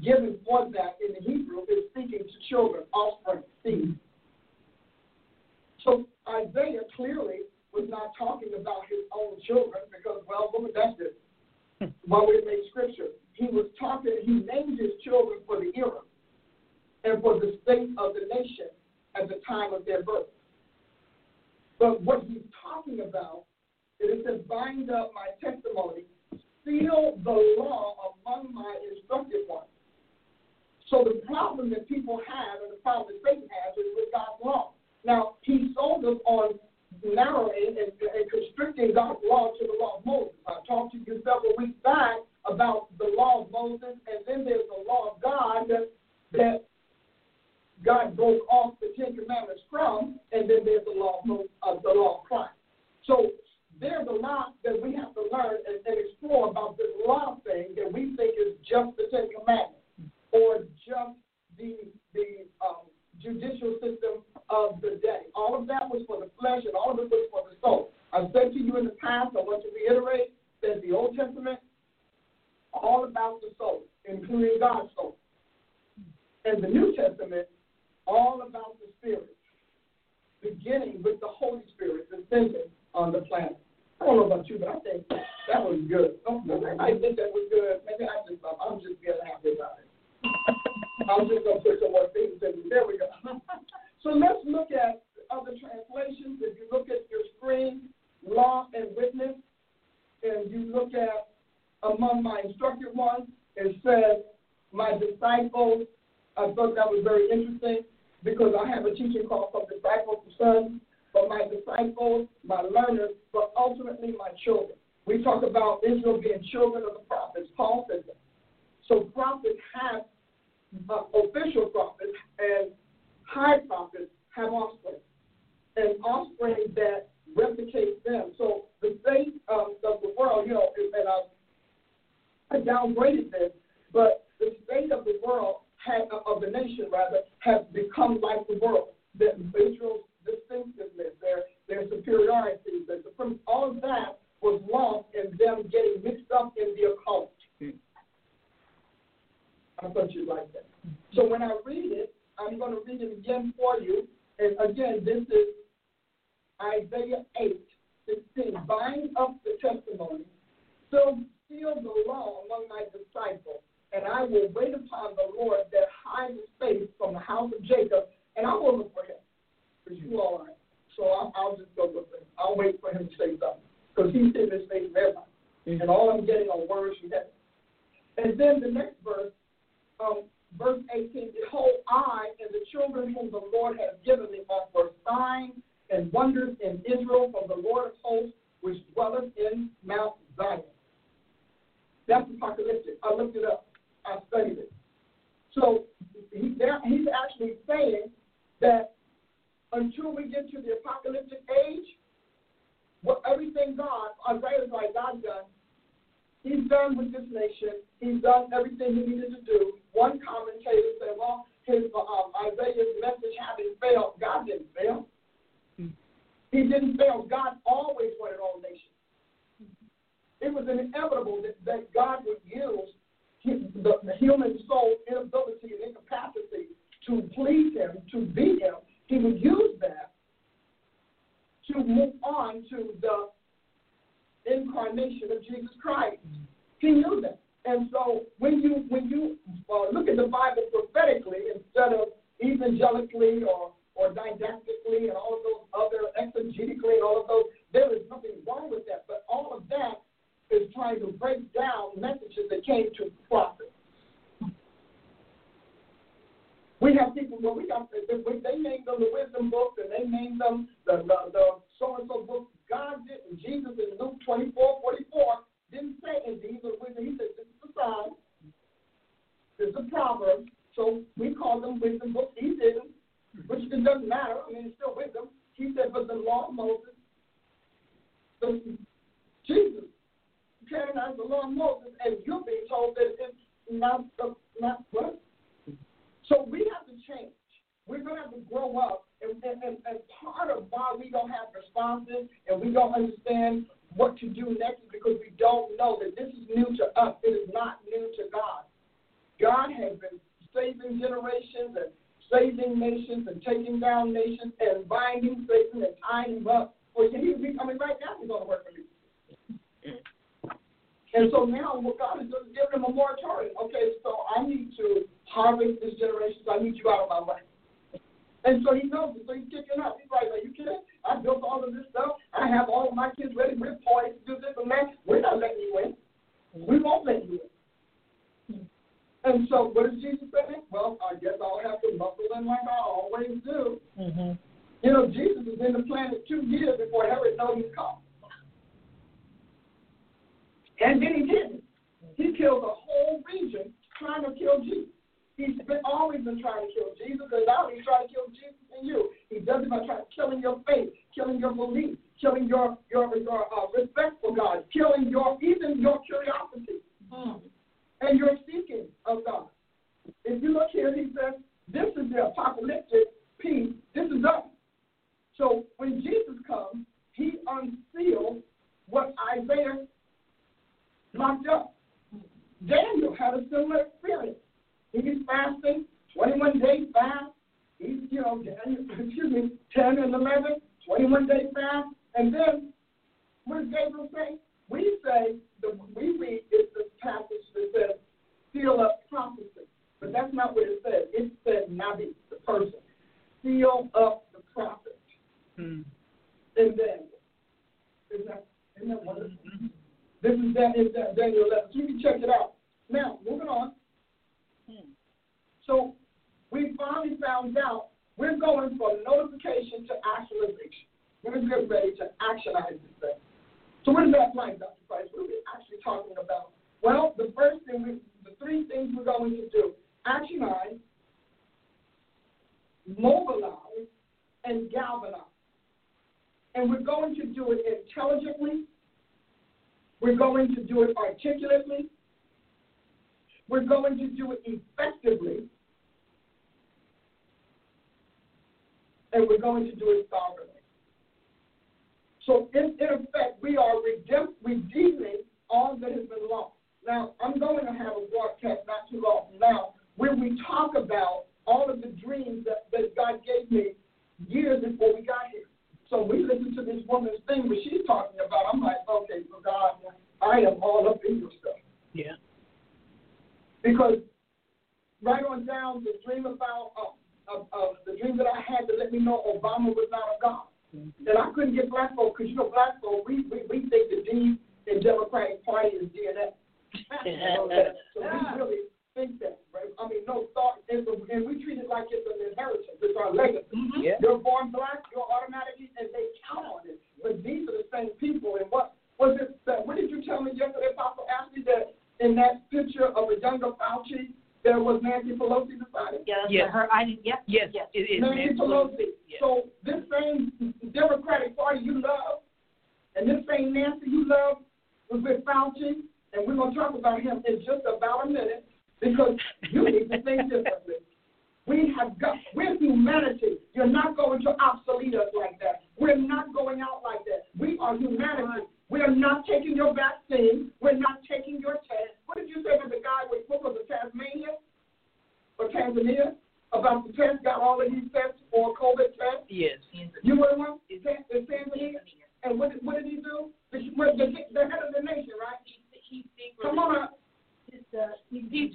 given for that in the Hebrew is speaking to children, offspring, seed. So Isaiah clearly was not talking about his own children because, well, look at that did. While we made scripture, he was talking, he named his children for the era and for the state of the nation at the time of their birth. But what he's talking about is it says, bind up my testimony, seal the law among my instructed ones. So the problem that people have and the problem that Satan has is with God's law. Now, he sold us on narrowing and, and constricting God's law to the law of Moses. I talked to you several weeks back about the law of Moses, and then there's the law of God that, that God broke off the Ten Commandments from, and then there's the law of, uh, the law of Christ. So there's a lot that we have to learn and, and explore about this law thing that we think is just the Ten Commandments or just the the um, judicial system of the day. All of that was for the flesh, and all of it was for the soul. I've said to you in the past. I want to reiterate that the Old Testament all about the soul, including God's soul, and the New Testament all about the spirit, beginning with the Holy Spirit descending on the planet. I don't know about you, but I think that was good. Don't, I think that was good. Maybe I just I'm just being happy about it. I'm just going to put some more things in. There we go. so let's look at other translations. If you look at your screen, law and witness, and you look at among my instructed ones, it says, my disciples. I thought that was very interesting because I have a teaching called From Disciples to Sons, for my disciples, my learners, but ultimately my children. We talk about Israel being children of the prophets. Paul says that. So prophets have, uh, official prophets and high prophets have offspring, and offspring that replicate them. So the state um, of the world, you know, and I, I downgraded this, but the state of the world had, of the nation rather, has become like the world. That Israel's distinctiveness, their their superiority, their supreme, all of that was lost in them getting mixed up in the occult. I thought you'd like that. So when I read it, I'm going to read it again for you. And again, this is Isaiah 8, 16. Bind up the testimony, so seal the law among my disciples, and I will wait upon the Lord that hides his face from the house of Jacob, and I will look for him. Because you all are. So I'll, I'll just go with him. I'll wait for him to say something. Because he's in his face of everybody. Mm-hmm. And all I'm getting are words from heaven. And then the next verse, um, verse 18, Behold, I and the children whom the Lord has given me are for signs and wonders in Israel from the Lord of hosts, which dwelleth in Mount Zion. That's apocalyptic. I looked it up. I studied it. So he, he's actually saying that until we get to the apocalyptic age, what everything God, Isaiah's like God done, he's done with this nation. He's done everything he needed to do. One commentator said, well, his um, Isaiah's message having failed, God didn't fail. He didn't fail. God always wanted all nations. It was inevitable that, that God would use his, the, the human soul inability and incapacity to please him, to be him. He would use that to move on to the incarnation of Jesus Christ. He knew that. And so when you when you uh, look at the Bible prophetically instead of evangelically or or didactically and all of those other exegetically and all of those, there is nothing wrong with that. But all of that is trying to break down messages that came to prophets. We have people, well, we got, they, they named them the wisdom books and they named them the, the, the so-and-so books. God didn't. Jesus in Luke 24, 44 didn't say, these are wisdom. He said, this is the sign. This is a proverb. So we call them wisdom books. He didn't which it doesn't matter. I mean, it's still wisdom. He said, but the law of Moses, the, Jesus canonized the law of Moses, and you're being told that it's not, uh, not what? So we have to change. We're going to have to grow up. And, and, and, and part of why we don't have responses and we don't understand what to do next is because we don't know that this is new to us. It is not new to God. God has been saving generations and saving nations and taking down nations and binding Satan and tying him up. For he, he, I mean, right now he's going to work for you. And so now what God is doing is giving him a moratorium. Okay, so I need to harvest this generation, so I need you out of my way. And so he knows it, so he's kicking up. He's like, are you kidding? I built all of this stuff. I have all of my kids ready. We're poised to do this and that. We're not letting you in. We won't let you in. And so, what does Jesus say? Well, I guess I'll have to muscle in like I always do. Mm-hmm. You know, Jesus has in the planet two years before Herod knows he's come. And then he didn't. He killed a whole region trying to kill Jesus. He's been always been trying to kill Jesus, and now he's trying to kill Jesus in you. He does it by trying killing your faith, killing your belief, killing your your, your uh, respect for God, killing your even your curiosity. Mm and you're seeking of God. If you look here, he says, this is the apocalyptic peace. This is us. So when Jesus comes, he unseals what Isaiah locked up. Daniel had a similar experience. He's fasting, 21 days fast. He's, you know, Daniel, excuse me, 10 and 11, 21 days fast. And then, what does Gabriel say? We say, the, we read is the passage that says, seal up prophecy. But that's not what it says. It said Nabi, the person. Seal up the prophet. Hmm. And then, isn't that, isn't that wonderful? Mm-hmm. This is that, is that Daniel 11. So you can check it out. Now, moving on. So we finally found out we're going from notification to actualization. We're getting ready to actionize this thing. So what does that like, Dr. Price? What are we actually talking about? Well, the first thing, we, the three things we're going to do, actionize, mobilize, and galvanize. And we're going to do it intelligently. We're going to do it articulately. We're going to do it effectively. And we're going to do it sovereignly. So, in, in effect, we are redeeming all that has been lost. Now, I'm going to have a broadcast not too long from now where we talk about all of the dreams that, that God gave me years before we got here. So we listen to this woman's thing, what she's talking about. I'm like, okay, so God, I am all up in your stuff. Yeah. Because right on down the dream about uh, uh, uh, the dream that I had to let me know Obama was not a God. Mm-hmm. That I couldn't get black folk because you know black folk we, we we think the D in Democratic Party is DNA. You know that? so we really think that, right? I mean, no thought, and, and we treat it like it's an inheritance. It's our legacy. Mhm. Yeah. You're born black, you're automatically, and they count on it. But these are the same people. And what was it? That, what did you tell me yesterday, Apostle Ashley, that in that picture of a younger Fauci, there was Nancy Pelosi beside it? Yeah, that's Yes. her. I didn't. Yep. Yes, Yes. it is. Nancy Pelosi. Yes. So this same Democratic Party you love, and this same Nancy you love was with Fauci, and we're going to talk about him in just about a minute because you need to think differently. We have got, we're humanity. You're not going to obsolete us like that. We're not going out like that. We are humanity. We are not taking your vaccine. We're not taking your test. What did you say to the guy with what was it, Tasmania or Tanzania about the test? Got all of these tests for COVID tests. Yes. You were one in Tan- in Tanzania, and what did, what did he do? The, the, the head of the nation, right? He secretly, Come on up. It's, uh, he, he,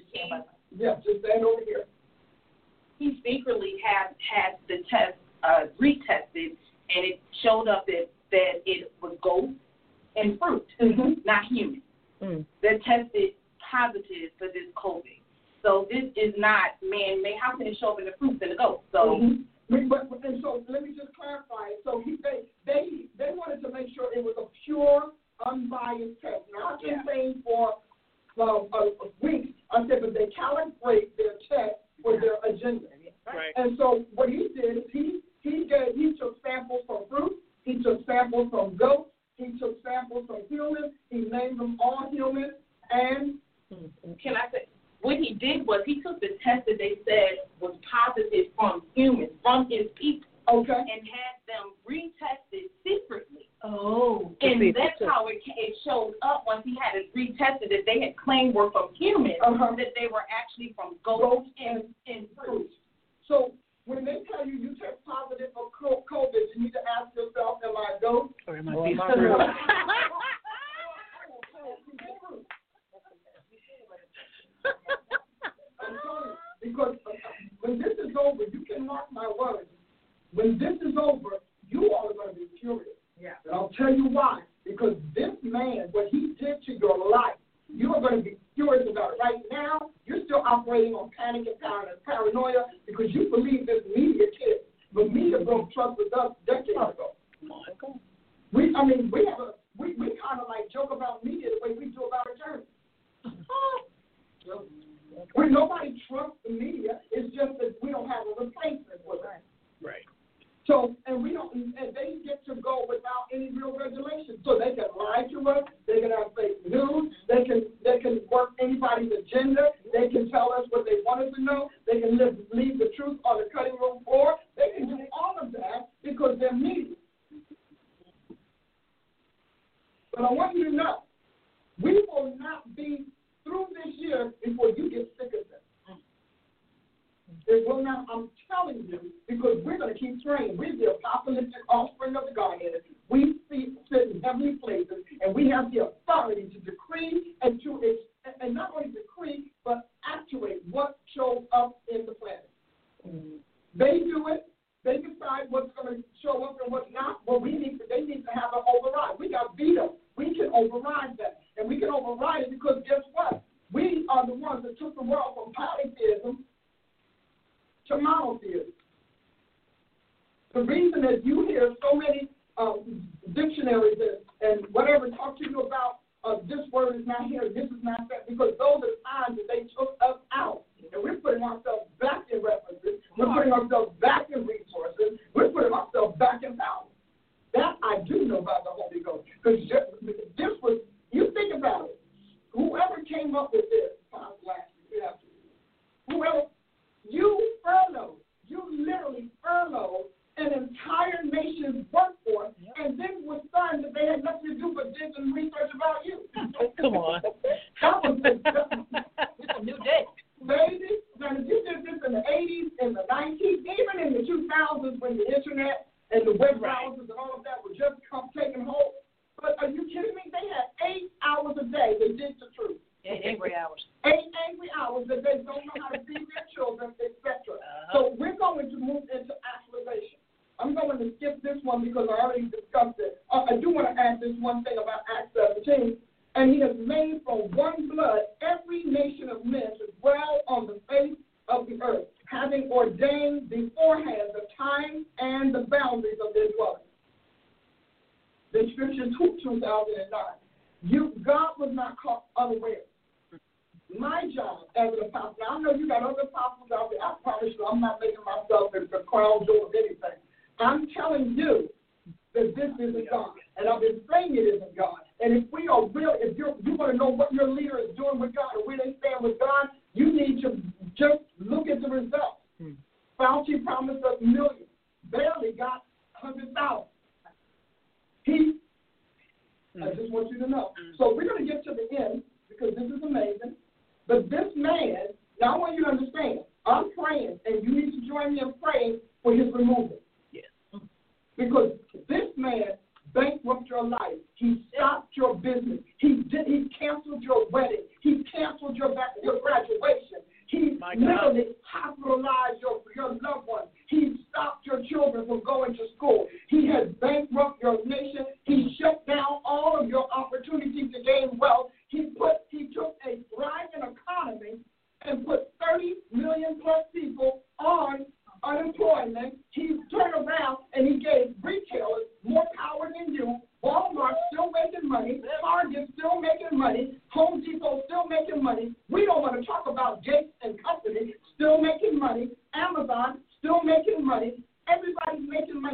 Yeah, just stand over here. he secretly had had the test uh, retested, and it showed up that that it was goat and fruit, Mm-hmm. not human. Mm. That tested positive for this COVID. So this is not man-made. How can it show up in the fruits and the goat? So Mhm. But, but- and so let me just clarify. So he, they, they, they wanted to make sure it was a pure, unbiased test. Now, I've been saying for uh, a, a week, I said, but they calibrate their test for their agenda. right. And so what he did is he he gave he took samples from fruit, he took samples from goats, he took samples from humans, he named them all human, and Can I say what he did was he took the test that they said was positive from humans, from his people, okay, and had them retested secretly. Oh. And that's too. how it, it showed up once he had it retested that they had claimed were from humans, Uh-huh. that they were actually from goats Goats and, and fruit. fruit. So when they tell you you test positive for COVID, you need to ask yourself, am I a goat? Or am I fruit? fruit? I'm because uh, when this is over, you can mark my words. When this is over, you all are going to be furious. Yeah. And I'll tell you why. Because this man, what he did to your life, you are going to be furious about it. Right now, you're still operating on panic and paranoia because you believe this media kid. But media broke trust with us decades ago. We, I mean, we have a, we, we kind of like joke about media the way we do about attorneys. When nobody trusts the media, it's just that we don't have a replacement for it. So, and we don't, and they get to go without any real regulation. So they can lie to us, they can have fake news, they can, they can work anybody's agenda, they can tell us what they want us to know, they can live, leave the truth on the cutting room floor, they can do all of that because they're media. But I want you to know, we will not be through this year before you get sick of this. It will not, I'm telling you, because we're going to keep praying. We're the apocalyptic offspring of the Godhead. We see, sit in heavenly places, and we have the authority to decree and to, and not only decree, but actuate what shows up in the planet. They do it. They decide what's going to show up and what's not. Well, we need to, they need to have an override. We got veto. We can override that. And we can override it because guess what? We are the ones that took the world from polytheism tomato fields. The reason that you hear so many um, dictionaries and, and whatever talk to you about uh, this word is not here, this is not that, because those are times that they took us out. And we're putting ourselves back in references. We're putting ourselves back in resources. We're putting ourselves back in power. That I do know about the Holy Ghost. Because this was, you think about it. Whoever came up with this, last whoever, you furloughed, you literally furloughed an entire nation's workforce, yep. and then was starting that they had nothing to do but did some research about you. Come on. that was it's a new day. Baby, now if you did this in the 80s, in the 90s, even in the 2000s when the internet and the web browsers and all of that were just come taking hold. But are you kidding me? They had eight hours a day they did the truth. Eight angry hours. Eight angry hours that they don't know how to feed their children, etc. Uh-huh. So we're going to move into actualization. I'm going to skip this one because I already discussed it. Uh, I do want to add this one thing about Acts 17. And he has made from one blood every nation of men to dwell on the face of the earth, having ordained beforehand the time and the boundaries of their dwelling. The scripture 2, 2009. You, God was not caught unaware. My job as an apostle, I know you got other apostles out there. I promise you, I'm not making myself the crown jewel of anything. I'm telling you that this isn't God. And I've been saying it isn't God. And if we are real, if you're, you want to know what your leader is doing with God and where they stand with God, you need to just look at the results. Hmm. Fauci promised us millions, barely got 100,000. He, hmm. I just want you to know. Hmm. So we're going to get to the end because this is amazing. But this man, now I want you to understand, I'm praying, and you need to join me in praying for his removal. Yes. Because this man bankrupted your life. He stopped your business. He did. He canceled your wedding. He canceled your your graduation. He literally hospitalized your your loved ones. He stopped your children from going to school. He has bankrupted your nation. He shut down all of your opportunities to gain wealth. He put he took a thriving economy and put 30 million plus people on unemployment, he turned around and he gave retailers more power than you. Walmart still making money, Target still making money, Home Depot still making money. We don't want to talk about Gates and Company still making money, Amazon still making money. Everybody's making money.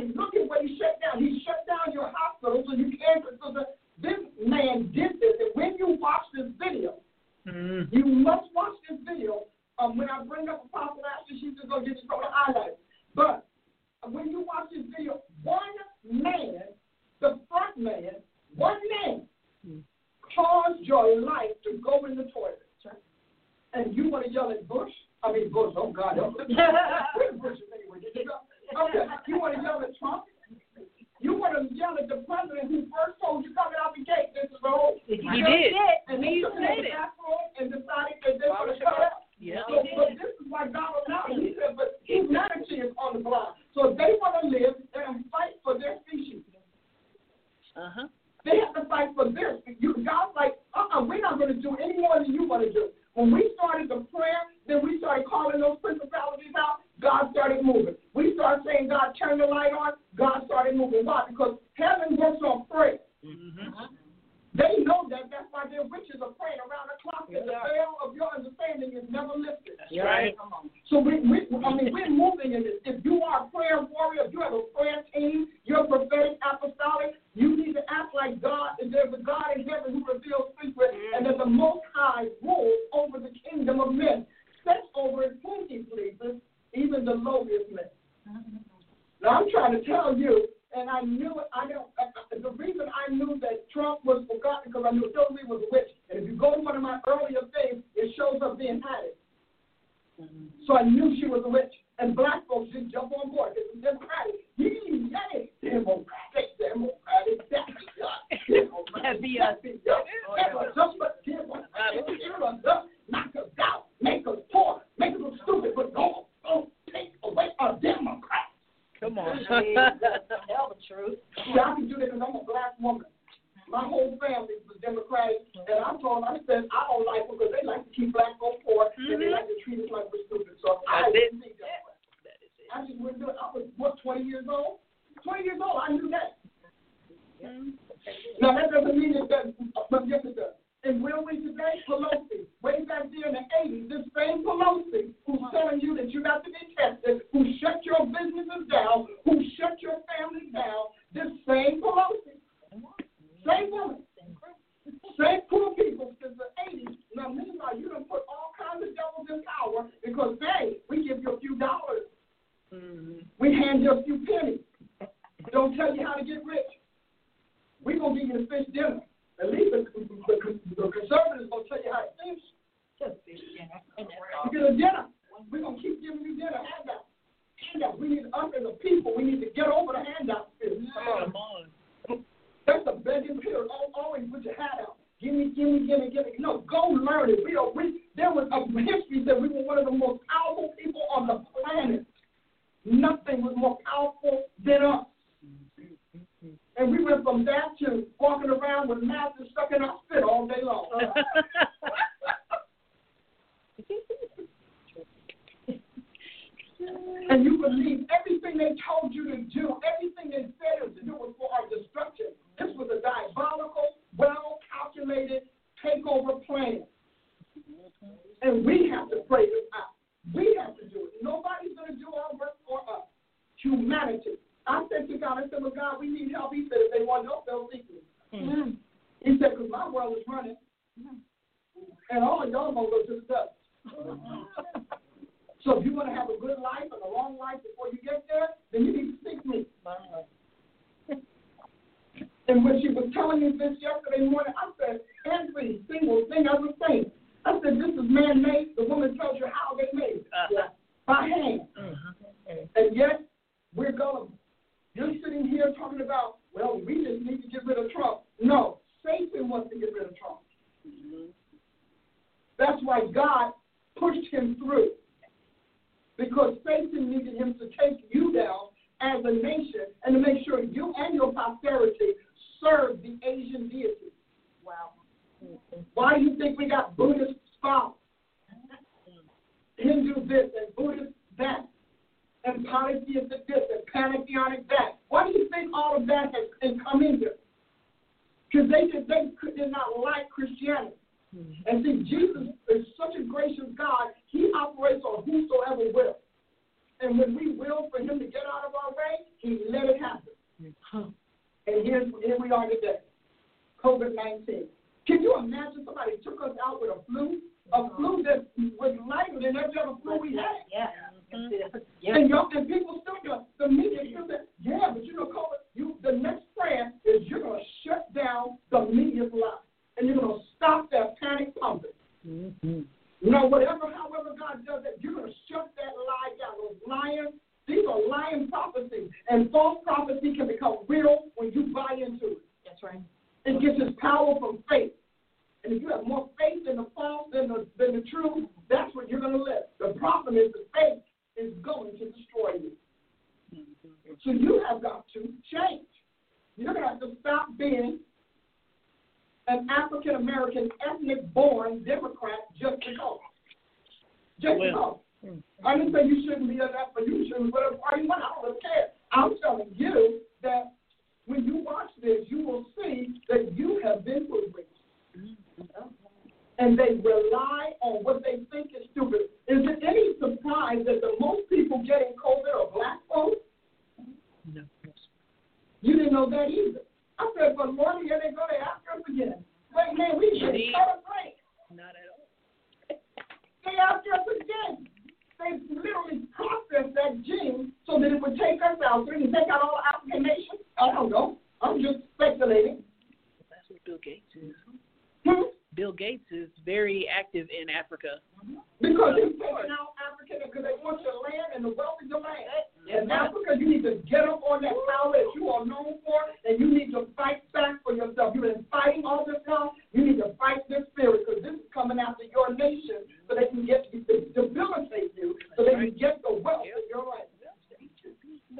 Because my world is running. And all of y'all to go to the dust. so if you want to have a good life and a long life before you get there, then you need to seek me. and when she was telling me this yesterday morning, I said, every single thing I was saying, I said, this is man-made. The woman tells you how they made it. Uh-huh. By hand. Uh-huh. And yet, we're going you're sitting here talking about, well, we just need to get rid of Trump. No, Satan wants to get rid of Trump. Mm-hmm. That's why God pushed him through. Because Satan needed him to take you down as a nation and to make sure you and your posterity serve the Asian deity. Wow. Mm-hmm. Why do you think we got Buddhist spots? Hindu this and Buddhist that? and polytheistic this and pantheistic that. Why do you think all of that has come in here? Because they did, they did not like Christianity. Mm-hmm. And see, Jesus is such a gracious God, he operates on whosoever will. And when we will for him to get out of our way, he let it happen. Mm-hmm. And here's, here we are today COVID 19. Can you imagine somebody took us out with a flu? A flu that was lighter than every other flu we had. Yeah. Mm-hmm. And, y'all, and people still do the media still say, yeah, but you know, COVID, you the next prayer is you're gonna shut down the media's lie. And you're gonna stop that panic pumping. Mm-hmm. You know, whatever, however God does it, you're gonna shut that lie down. Those lions, these are lying prophecies. And false prophecy can become real when you buy into it. That's right. It gets its power from faith. And if you have more faith in the false than the, than the true, that's what you're going to live. The problem is the faith is going to destroy you. So you have got to change. You're going to have to stop being an African American ethnic born Democrat just because. Just because. Hmm. I didn't say you shouldn't be an but you shouldn't whatever party you want. I don't care. I'm telling you that when you watch this, you will see that you have been hoodwinked and they rely on what they think is stupid. Is it any surprise that the most people getting COVID are black folks? No. You didn't know that either. I said, but Lord, here they go, they after us again. Wait, man, we should cut a break. Not at all. They after us again. They literally processed that gene so that it would take us out, so they can take out all African nations. I don't know. I'm just speculating. That's what Bill Gates is. Hmm? Bill Gates is very active in Africa. Because he's taking out Africa because they want your land and the wealth of your land. In Africa, you need to get up on that power that you are known for, and you need to fight back for yourself. You've been fighting all this time. You need to fight this spirit because this is coming after your nation so they can get to debilitate you, so they can get the wealth of your land.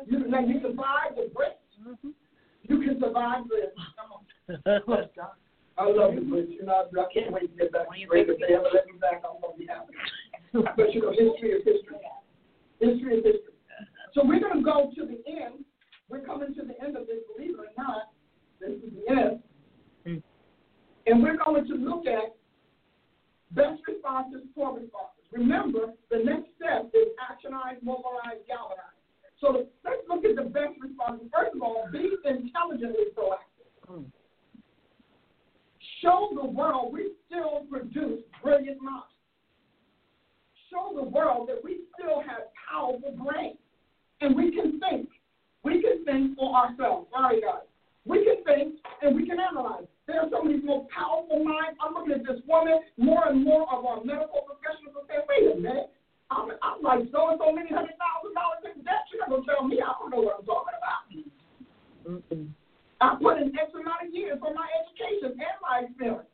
You, now you survive the Brits. Mm-hmm. You can survive this. Come on. I love you, but you know, I can't wait to get back to If they ever let me back, I'm going to be happy. but you know, history is history. History is history. So we're going to go to the end. We're coming to the end of this, believe it or not. This is the end. Mm. And we're going to look at best responses, poor responses. Remember, the next step is actionize, mobilize, galvanize. So let's look at the best responses. First of all, be intelligently proactive. Mm. Show the world we still produce brilliant minds. Show the world that we still have powerful brains and we can think. We can think for ourselves. All right, guys. We can think and we can analyze. There are some of these most powerful minds. I'm looking at this woman. More and more of our medical professionals are saying, wait a minute. I'm, I'm like so and so many hundred thousand dollars in debt. You're not going to tell me I don't know what I'm talking about. Mm-mm. I put in X amount of years on my education and my experience.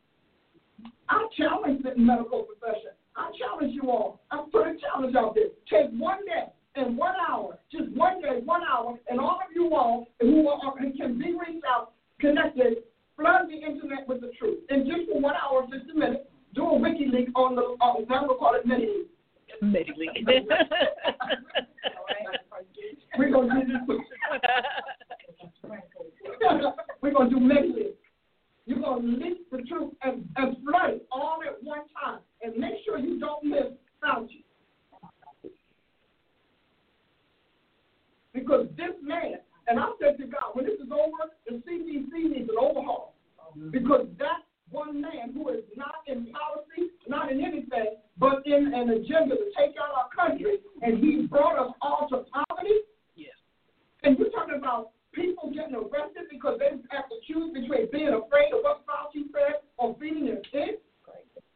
I challenge the medical profession. I challenge you all. I put a challenge out there. Take one day and one hour, just one day, one hour, and all of you all who are, and can be reached out, connected, flood the internet with the truth. And just for one hour, just a minute, do a WikiLeaks on the, uh, now we'll call it mini Maybe. We're going to do this. We're going to do many You're going to leak the truth and, and it all at one time. And make sure you don't miss Fauci. Because this man, and I said to God, when this is over, the CDC needs an overhaul. Mm-hmm. Because that one man who is not in policy, not in anything, but in an agenda to take out our country, and he brought us all to poverty. Yes. And you're talking about people getting arrested because they have to choose between being afraid of what Fauci said or feeding their kids?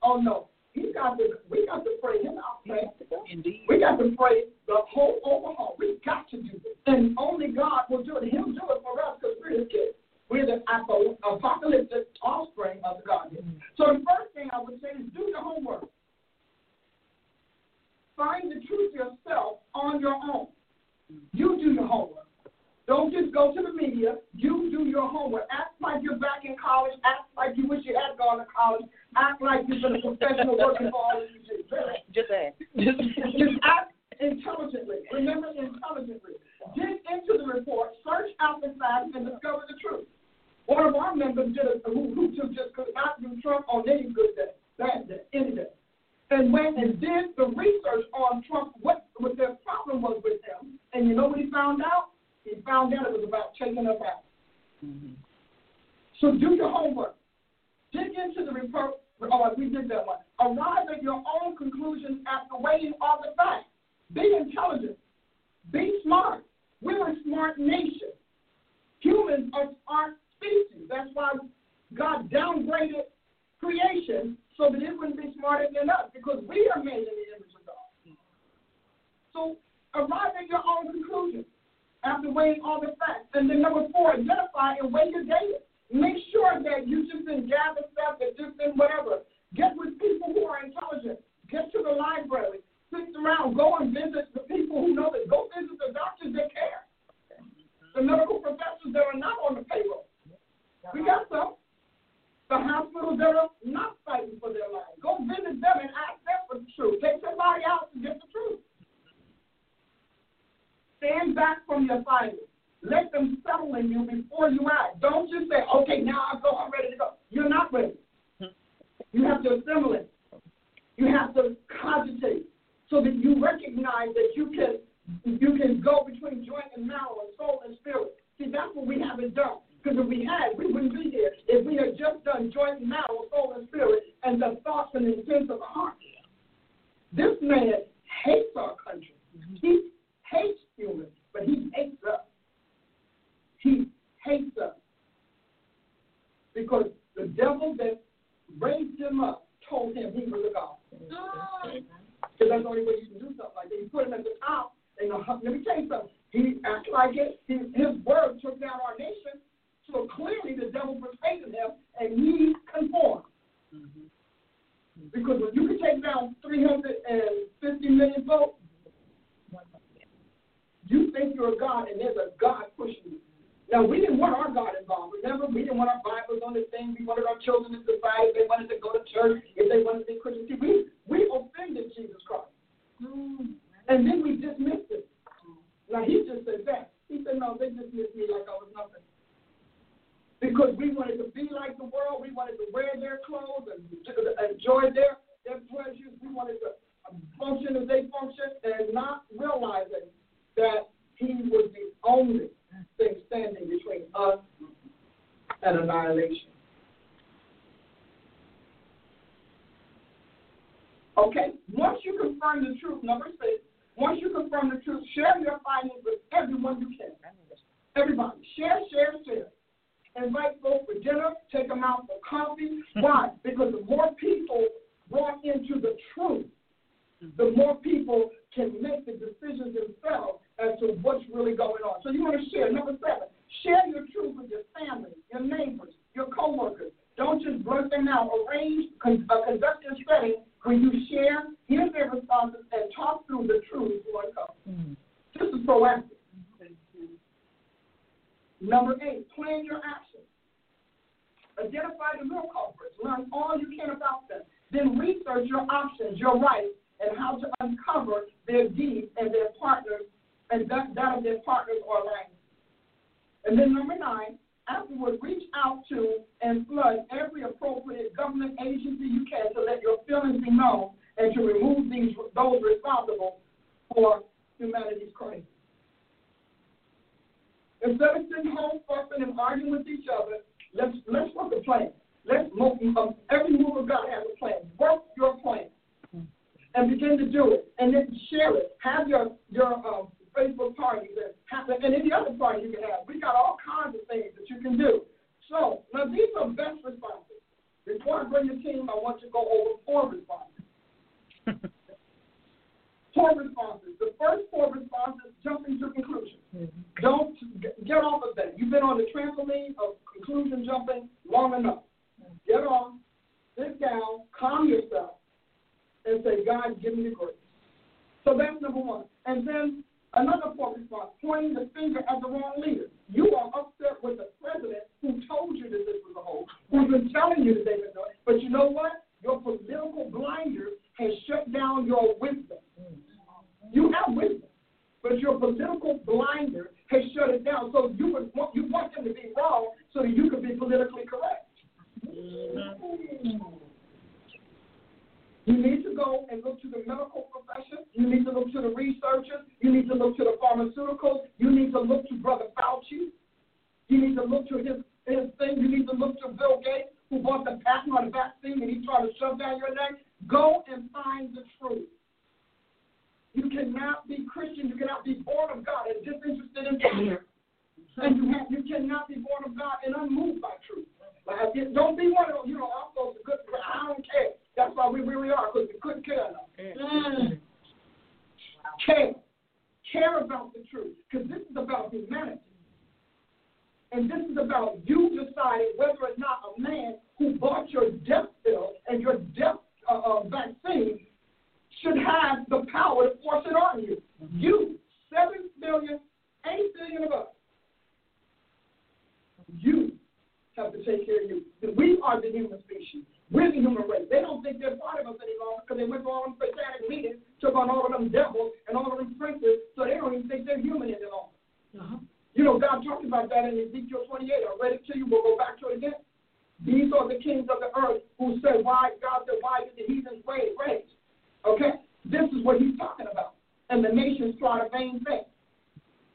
Oh no. He got to we got to pray him out, man. Indeed. We got to pray the whole overhaul. We got to do it. And only God will do it. He'll do it for us because we're his kids. We're the apocalyptic offspring of the Godhead. Mm-hmm. So the first thing I would say is do the homework. Find the truth yourself on your own. You do your homework. Don't just go to the media. You do your homework. Act like you're back in college. Act like you wish you had gone to college. Act like you've been a professional working for all these years. Just ask. Just act intelligently. Remember intelligently. Dig into the report, search out the facts, and discover the truth. One of our members did a who, who just could not do Trump on any good day, bad day, any day. And went and did the research on Trump, what, what their problem was with him. And you know what he found out? He found out it was about taking us out. Mm-hmm. So do your homework. Dig into the report. Oh, we did that one. Arrive at your own conclusions after weighing all the facts. Be intelligent. Be smart. We're a smart nation. Humans are smart species. That's why God downgraded creation so that it wouldn't be smarter than us because we are made in the image of God. So arrive at your own conclusions after weighing all the facts. And then number four, identify and weigh your data. Make sure that you just didn't gather stuff that just didn't whatever. Get with people who are intelligent. Get to the library. Sit around. Go and visit the people who know this. Go visit the doctors that care. The medical professors that are not on the payroll. We got some. The hospitals that are not fighting for their lives. Go visit them and ask them for the truth. Take somebody out to get the truth. Stand back from your findings. Let them settle in you before you act. Don't just say, okay, now I go, I'm ready to go. You're not ready. You have to assimilate. You have to cogitate so that you recognize that you can you can go between joint and marrow and soul and spirit. See, that's what we haven't done. Because if we had, we wouldn't be here. If we had just done joint and marrow, soul and spirit, and the thoughts and intents of the heart. This man hates our country. He hates humans, but he hates us. He hates us. Because the devil that raised him up told him he was a God. Because that's the only way you can do something like that. You put him at the top, and let me tell you something. He acted like it. He, his word took down our nation. So clearly the devil persuaded him, and he conformed. Mm-hmm. Because when you can take down 350 million votes, you think you're a God, and there's a God pushing you. Now, we didn't want our God involved. Remember, we didn't want our Bibles on the thing. We wanted our children to survive. They wanted to go to church. If they wanted to be Christian. See, we, we offended Jesus Christ. Mm-hmm. And then we dismissed it. Now, he's now they dismiss me like I was nothing. Because we wanted to be like the world, we wanted to wear their clothes and enjoy their, their pleasures, we wanted to function as they function, and not realizing that he was the only thing standing between us and annihilation. Okay, once you confirm the truth, number six, once you confirm the truth, share your findings with everyone you can. Everybody, share, share, share. Invite folks for dinner, take them out for coffee. Why? Because the more people brought into the truth, the more people can make the decisions themselves as to what's really going on. So you want to share. Number seven, share your truth with your family, your neighbors, your coworkers. Don't just blurt them out. Arrange, con- uh, conduct your setting where you share, hear their responses, and talk through the truth before it comes. Mm-hmm. This is proactive. Number eight, plan your actions. Identify the real culprits. Learn all you can about them. Then research your options, your rights, and how to uncover their deeds and their partners, and that, of their partners or alliances. And then number nine, afterward, reach out to and flood every appropriate government agency you can to let your feelings be known and to remove these those responsible for humanity's crisis. Instead of sitting home fussing and arguing with each other, let's let's work a plan. Let's um, every move of God has a plan. Work your plan and begin to do it, and then share it. Have your your um, Facebook parties and and any other party you can have. We got all kinds of things that you can do. So now these are best responses. Before I bring your team, I want you to go over four responses. four responses. The first four responses jumping to conclusions. Mm-hmm. Don't get off of that. You've been on the trampoline of conclusion jumping long enough. Get off, sit down, calm yourself, and say, God, give me the grace. So that's number one. And then another four response, pointing the finger at the wrong leader. You are upset with the president who told you that this was a hoax, who's been telling you that been doing it. But you know what? Your political blinder has shut down your wisdom. You have wisdom, but your political blinder has shut it down. So you would want, you want them to be wrong so that you can be politically correct. Mm-hmm. You need to go and look to the medical profession. You need to look to the researchers. You need to look to the pharmaceuticals. You need to look to Brother Fauci. You need to look to his, his thing. You need to look to Bill Gates, who bought the patent on the vaccine and he's trying to shove down your neck. Go and find the truth. You cannot be Christian. You cannot be born of God and disinterested in truth. And you, have, you cannot be born of God and unmoved by truth. Like, don't be one of those, you know, I'm supposed to good, I don't care. That's why we really are, Mm. Care. Care about the truth, because this is about humanity. And this is about you deciding whether or not a man who bought your death pill and your death uh, uh, vaccine should have the power to force it on you. Mm-hmm. You, seven billion, eight billion of us, you have to take care of you. We are the human species. We're the human race. They don't think they're part of us any longer because they went to all them satanic meetings, took on all of them devils and all of them princes, so they don't even think they're human any longer. Uh-huh. You know, God talked about that in Ezekiel 28. I read it to you. We'll go back to it again. These are the kings of the earth who said, why, God said, why did the heathens rage? Okay? This is what he's talking about. And the nations try a vain thing.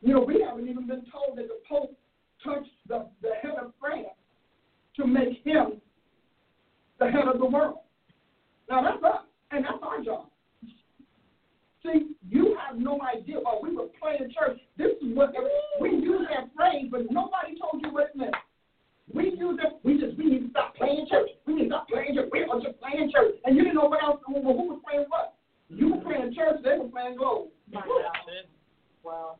You know, we haven't even been told that the Pope touched the, the head of France to make him the head of the world. Now that's us, and that's our job. See, you have no idea while we were playing church. This is what we use that phrase, but nobody told you what it meant. We use it. We just we need to stop playing church. We need to stop playing church. We are just playing church, and you didn't know what else. Who, who was playing what? You were playing church. They were playing gold. Wow.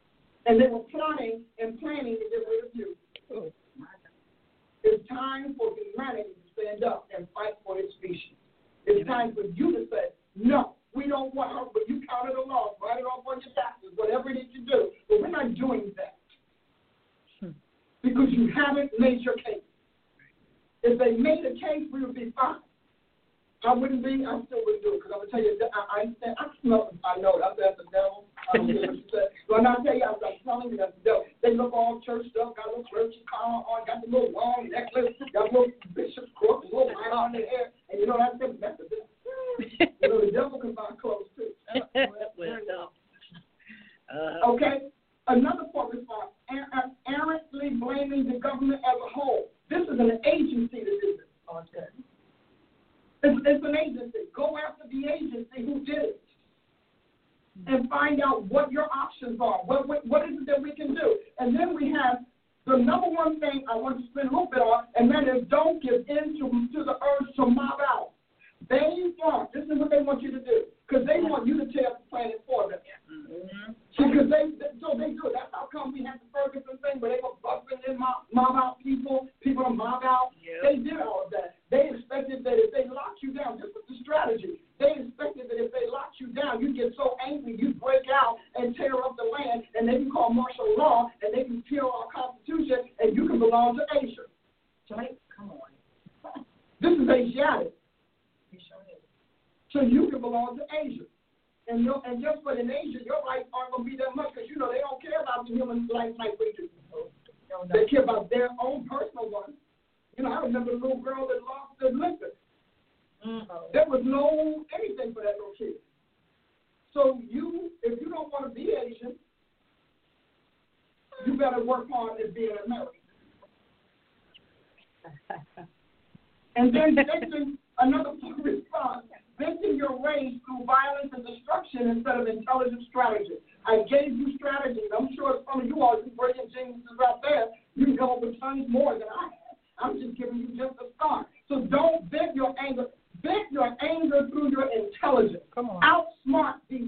And they were plotting and planning to get rid of you. It's time for humanity stand up and fight for its species. It's time for you to say, no, we don't want her, but you counted the law, write it off on your taxes, whatever it is you do. But we're not doing that hmm. because you haven't made your case. If they made a case, we would be fine. I wouldn't be, I still wouldn't do it because I'm gonna tell you, I, I, I smell, I know that that's the devil. I don't care what you say. When I tell you, I'm like telling you, that's the devil. They look all churched up, got a little churchy collar on, got the little long necklace, got a little bishop's crook, a little light on their hair, and you know that's them Methodist. You know the devil can buy clothes too. well, no. Uh, Okay? Another poor response, er- er- errantly blaming the government as a whole. This is an agency that did this. okay. It's, it's an agency. Go after the agency who did it. And find out what your options are. What, what, what is it that we can do? And then we have the number one thing I want to spend a little bit on, and that is don't give in to, to the urge to mob out. They want, this is what they want you to do, because they want you to tear up the planet for them. Mm-hmm. Because they, so they do. That's how come we have the Ferguson thing where they were busting in mob, mob out people, people to mob out. Yep. They did all of that. They expected that if they locked you down, this was the strategy. They expected that if they locked you down, you'd get so angry, you'd break out and tear up the land, and they can call martial law, and they can kill our Constitution, and you can belong to Asia. Right? Come on. This is Asiatic. Sure is. So you can belong to Asia. And your, and just for in Asia, your rights aren't going to be that much because, you know, they don't care about the human life like we do. Oh, no, no. They care about their own personal ones. You know, I remember the little girl that lost her liquor. Mm-hmm. There was no anything for that little kid. So you, if you don't want to be Asian, you better work hard at being American. And then venting another response, venting your rage through violence and destruction instead of intelligent strategy. I gave you strategies. I'm sure some of you all, you brilliant geniuses out there, you can come up with tons more than I have. I'm just giving you just a start. So don't vent your anger. Vent your anger through your intelligence. Come on. Outsmart these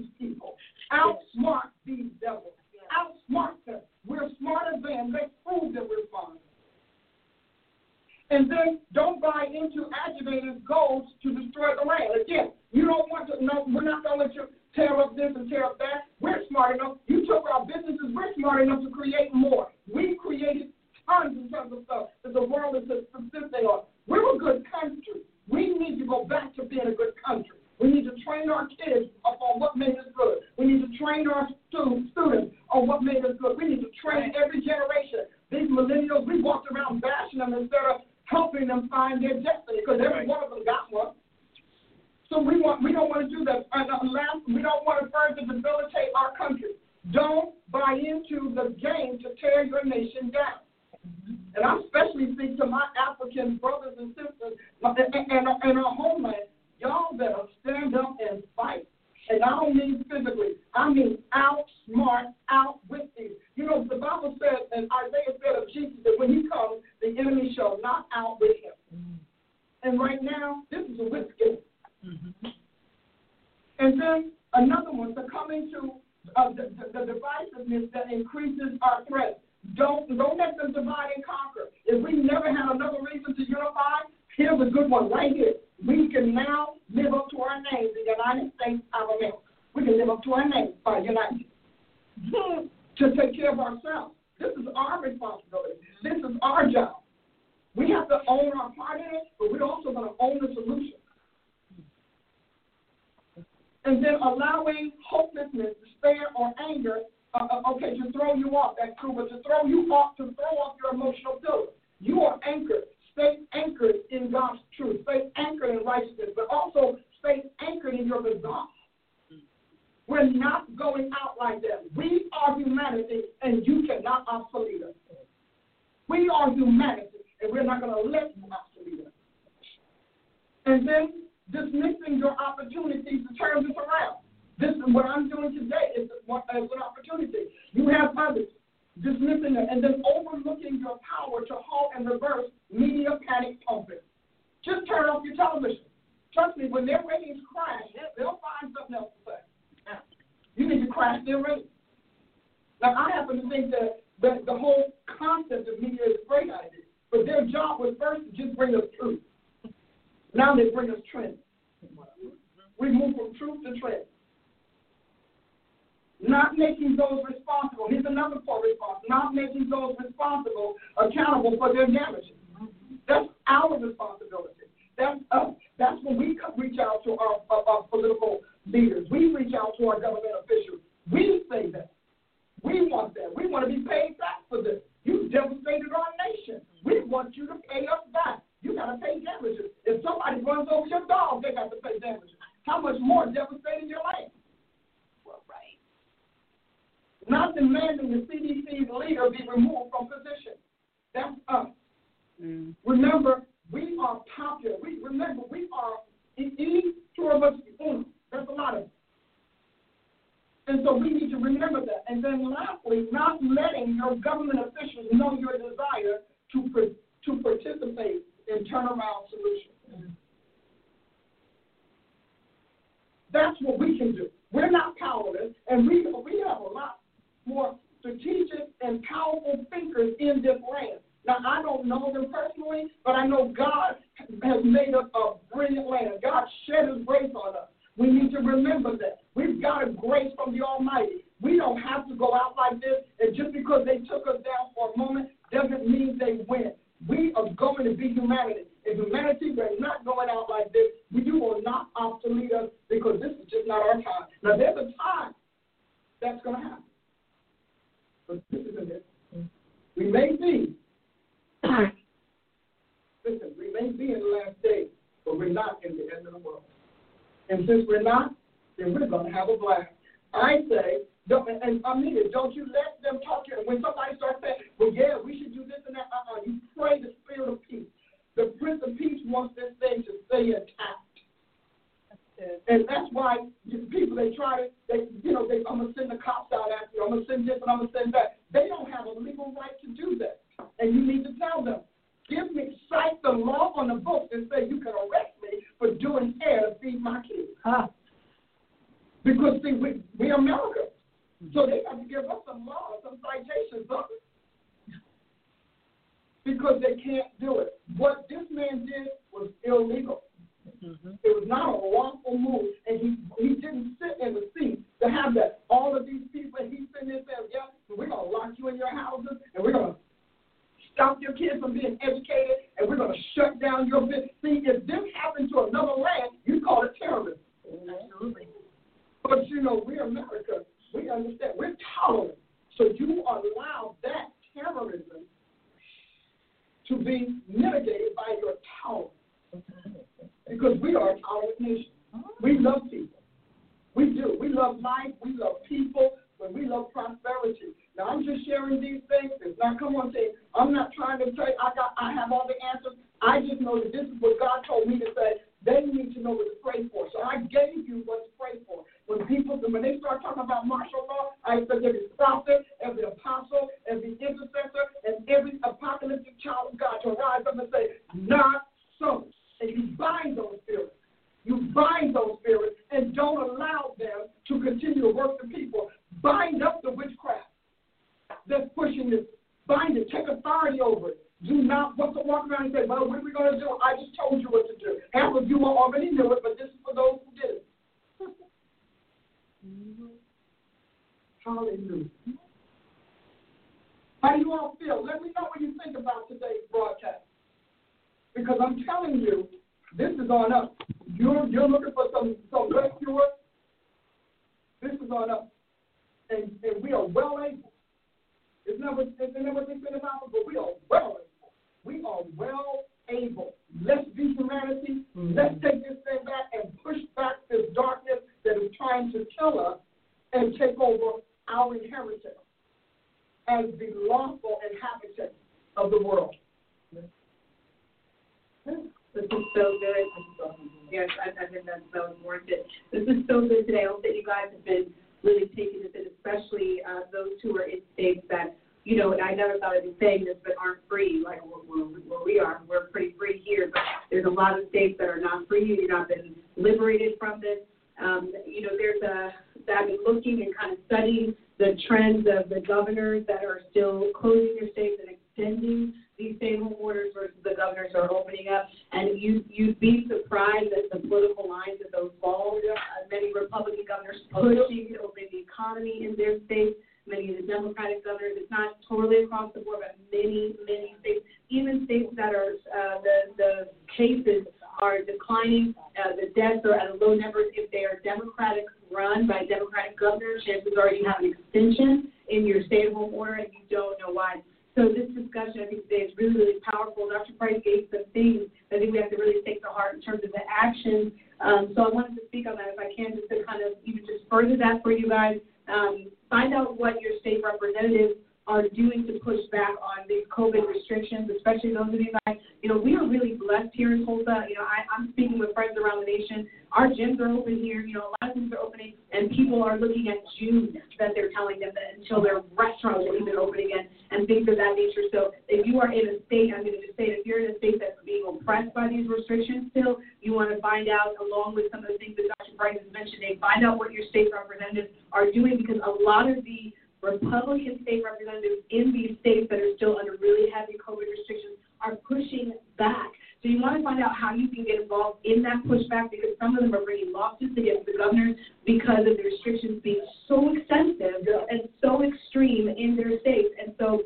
you'd be surprised at the political lines of those balls. Uh, many Republican governors pushing to open the economy in their state. Many of the Democratic governors, it's not totally across the board, but many, many states, even states that are uh, the the cases are declining, uh, the deaths are at a low number if they are Democratic run by Democratic governors. Chances are you have an extension in your stay-at-home order and you don't know why. So this discussion, I think today is really, really powerful. Dr. Price gave some things that I think we have to really take to heart in terms of the actions. Um, so I wanted to speak on that if I can, just to kind of even just further that for you guys. Um, find out what your state representatives are doing to push back on these COVID restrictions, especially those of you guys. You know, we are really blessed here in Tulsa. You know, I, I'm speaking with friends around the nation. Our gyms are open here. You know, a lot of things are opening, and people are looking at June that they're telling them that until their restaurants will even open again and things of that nature. So if you are in a state, I'm going to just say, if you're in a state that's being oppressed by these restrictions still, you want to find out, along with some of the things that Dr. Price is mentioning, find out what your state representatives are doing because a lot of the Republican state representatives in these states that are still under really heavy COVID restrictions are pushing back. So you want to find out how you can get involved in that pushback because some of them are bringing lawsuits against the governors because of the restrictions being so extensive and so extreme in their states. And so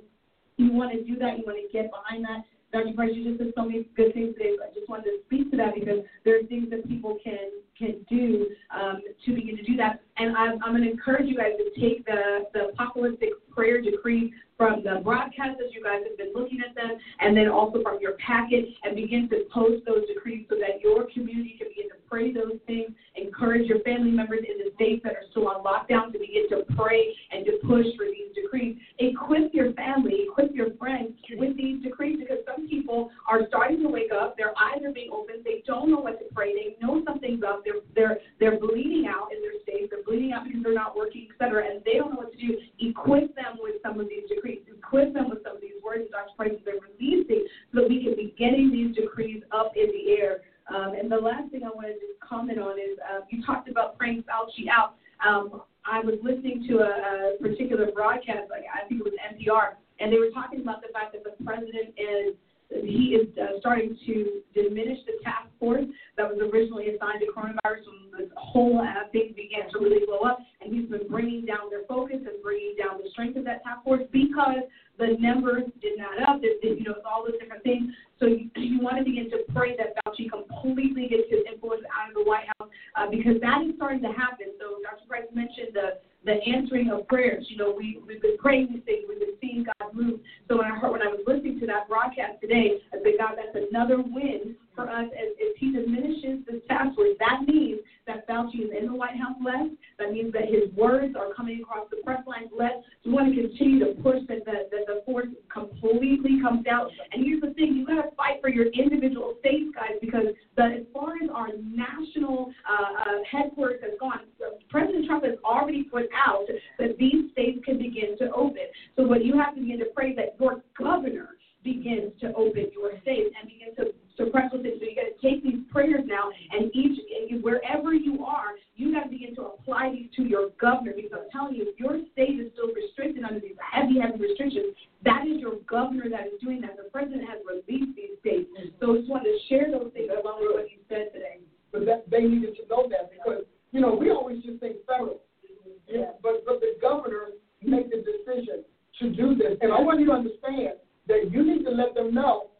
you want to do that. You want to get behind that. Dr. Price, you just said so many good things today. I just wanted to speak to that because there are things that people can can do um, to begin to do that. And I'm, I'm going to encourage you guys to take the, the apocalyptic prayer decree from the broadcast as you guys have been looking at them, and then also from your packet, and begin to post those decrees so that your community can begin to pray those things. Encourage your family members in the states that are still on lockdown to begin to pray and to push for these decrees. Equip your family, equip your friends with these decrees because some people are starting to wake up. Their eyes are being opened. They don't know what to pray. They know something's up. They're they're they're bleeding out in their states. They're bleeding out because they're not working, et cetera, and they don't know what to do. Equip them with some of these decrees. Equip them with some of these words that Dr. Price has been releasing so that we can be getting these decrees up in the air. Um, and the last thing I wanted to comment on is uh, you talked about praying Fauci out. Um, I was listening to a, a particular broadcast, like I think it was NPR, and they were talking about the fact that the president is he is uh, starting to diminish the task force that was originally assigned to coronavirus when the whole uh, thing began to really blow up. And he's been bringing down their focus and bringing down the strength of that task force because the numbers did not up. It, it, you know, it's all those different things. So you, you want to begin to pray that Fauci completely gets his influence out of the White House uh, because that is starting to happen. So Dr. Price mentioned the the answering of prayers. You know, we, we've been praying these things, we've been seeing God move. So when I heard, when I was listening to that broadcast today, I said, God, that's another win for us as, as He diminishes this task force. That means that Fauci is in the White House less. That means that his words are coming across the press lines less. We want to continue to push that the, that the force completely comes down. And here's the thing: you got to fight for your individual states, guys, because the, as far as our national uh, uh, headquarters has gone, President Trump has already put out that these states can begin to open. So what you have to begin to pray that your governor begins to open your states and begin to suppress those things. So you got to take these prayers now, and each wherever you are, you got to begin to apply these to your governor. Because I'm telling you, if your state is still restricted under these heavy, heavy restrictions, that is your governor that is doing that. The president has released these states. So I just wanted to share those things along with what you said today. But that, they needed to know that because you know we always just think federal, yeah. but but the governors make the decision to do this, and I want you to understand that you need to let them know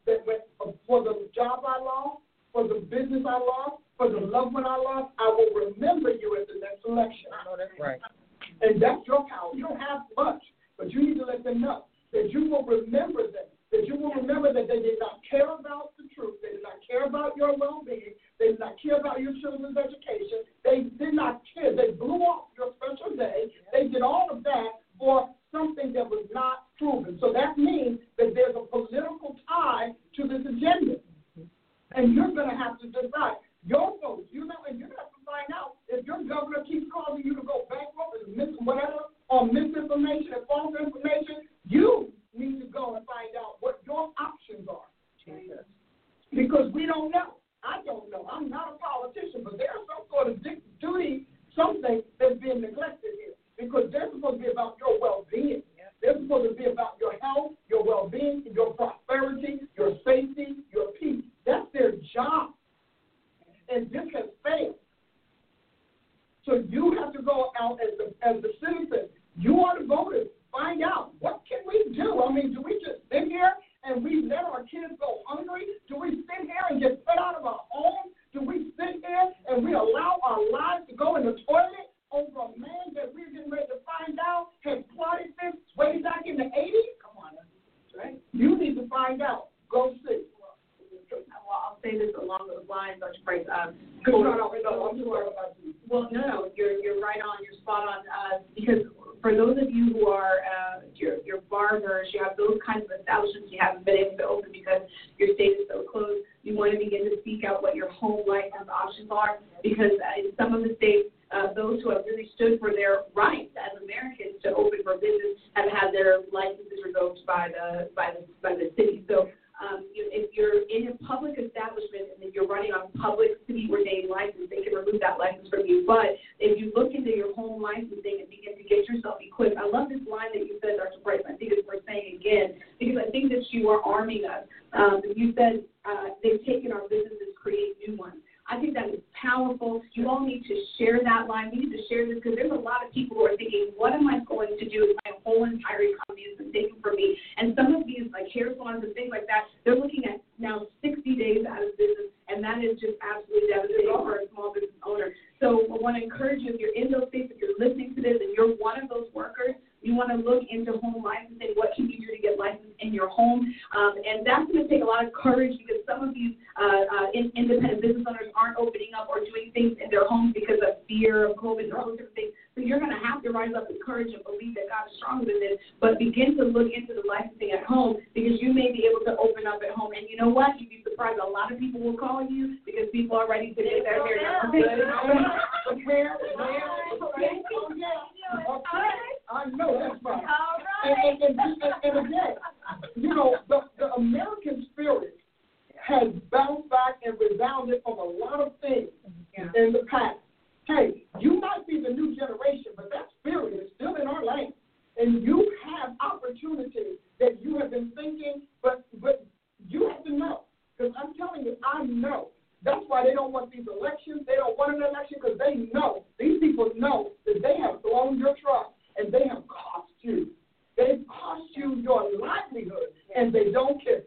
livelihood and they don't care.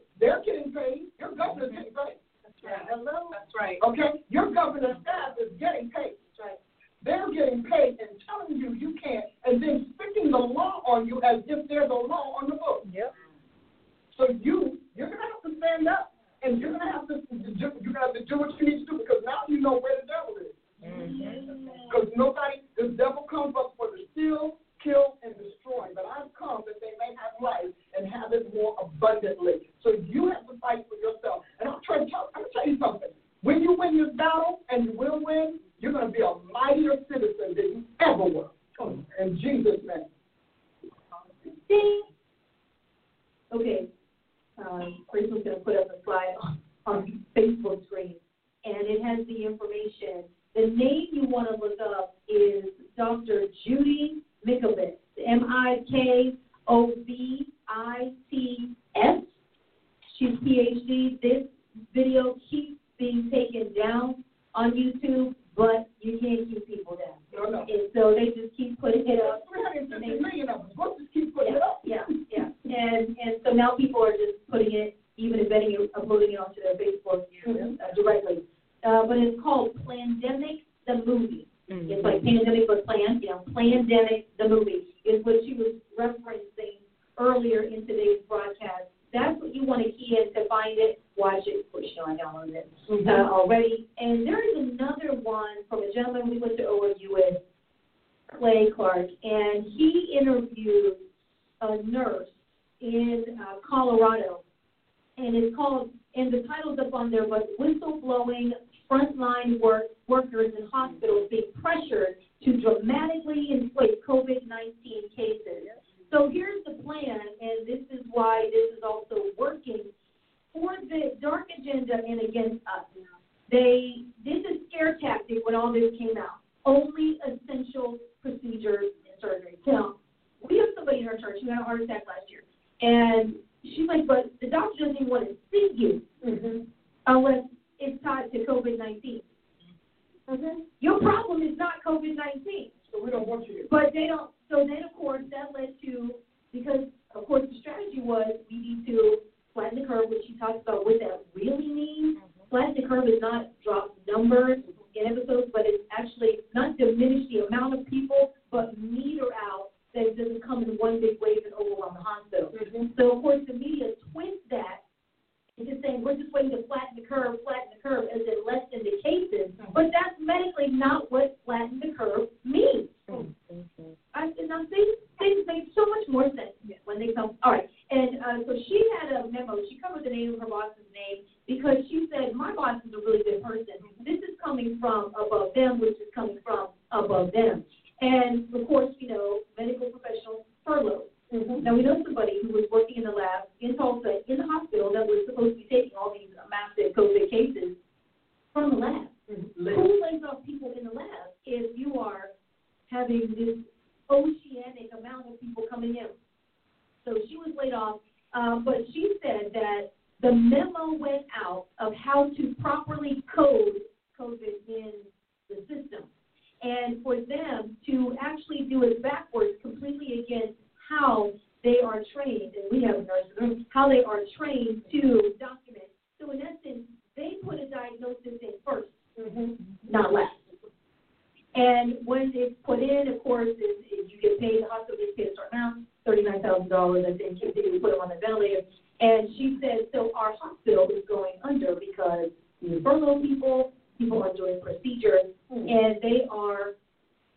then, of course, is, is you get paid, the hospital gets paid a certain amount, $39,000, I think, if you put them on the ventilator. And she said, so our hospital is going under because we furlough people, people are doing procedures, mm-hmm. and they are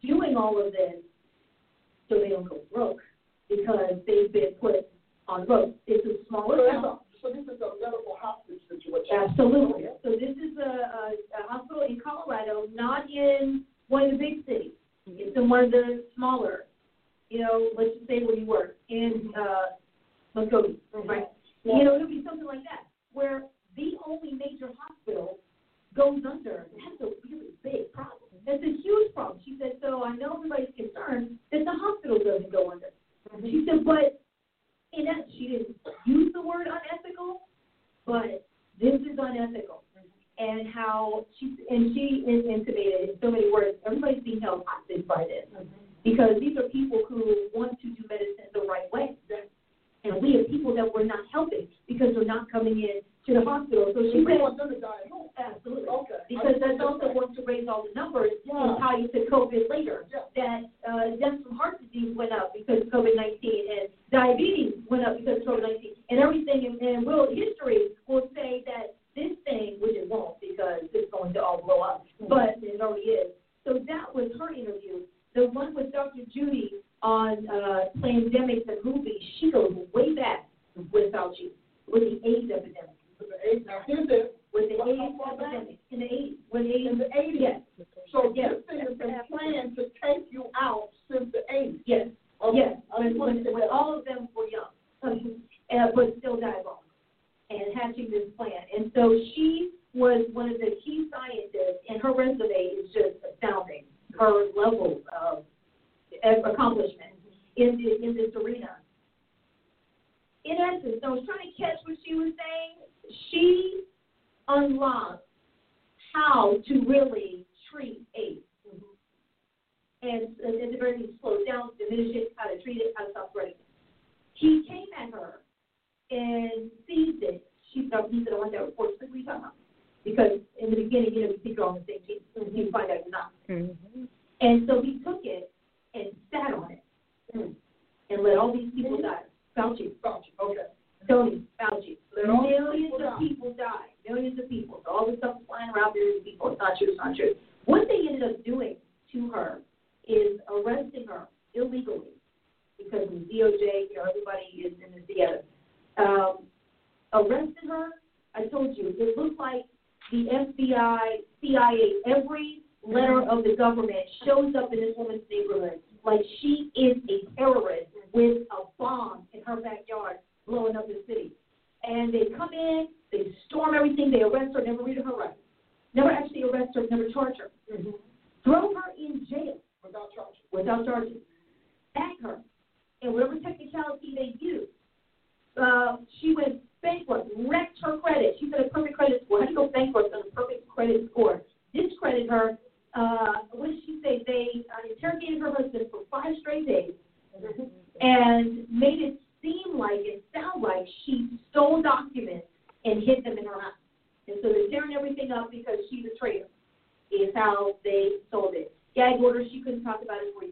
doing all of this so they don't go broke because they've been put orders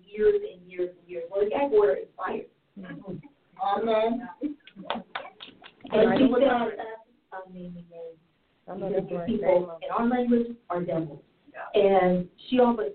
years and years and years. Well, the gag is fire. Mm-hmm. Amen. and people that are amazing people in our language are devils. Yeah. And she always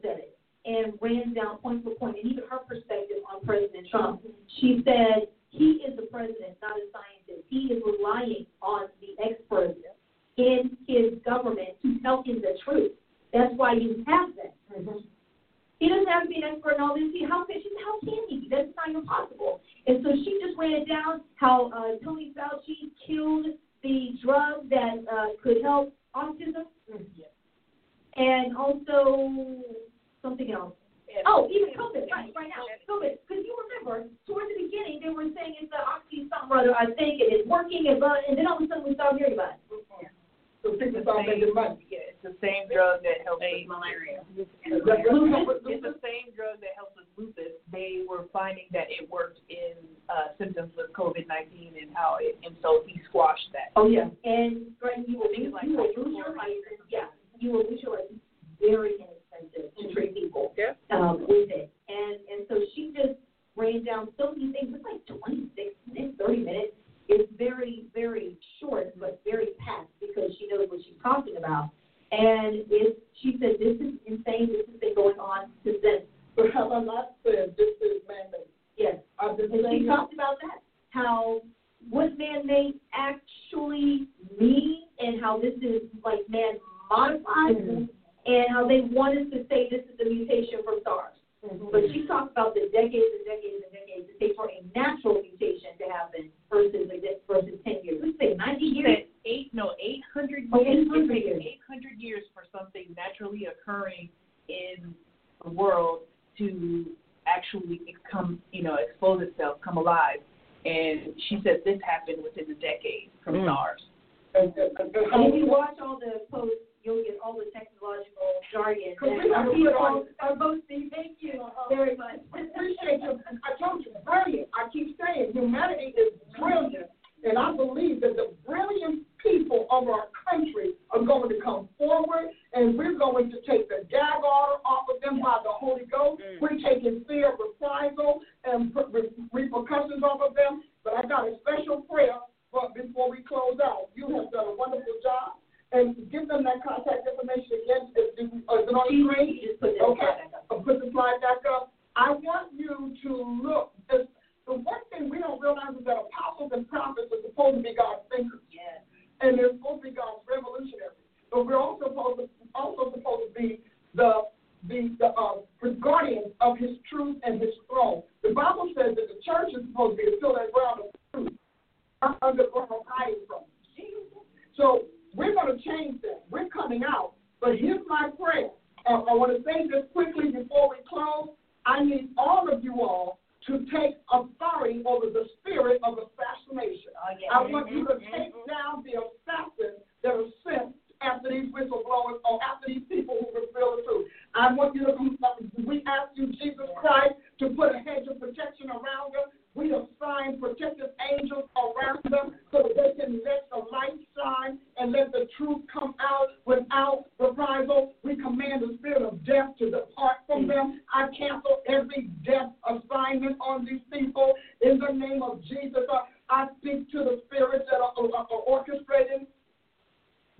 to the spirits that are, are, are orchestrating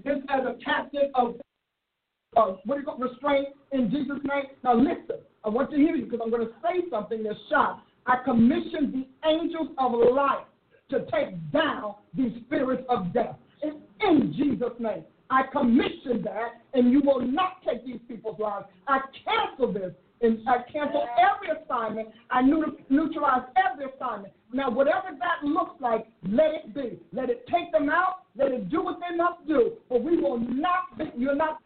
this as a tactic of uh, what do you call restraint in Jesus' name. Now listen, I want you to hear me because I'm going to say something that's shocked. I commissioned the angels of light to take down these spirits of death. It's in Jesus' name. I commissioned that, and you will not take these people's lives. I cancel this and I canceled every assignment. I neutralized every assignment. Now, whatever that looks like, let it be. Let it take them out. Let it do what they must do. But we will not. Be, you're not.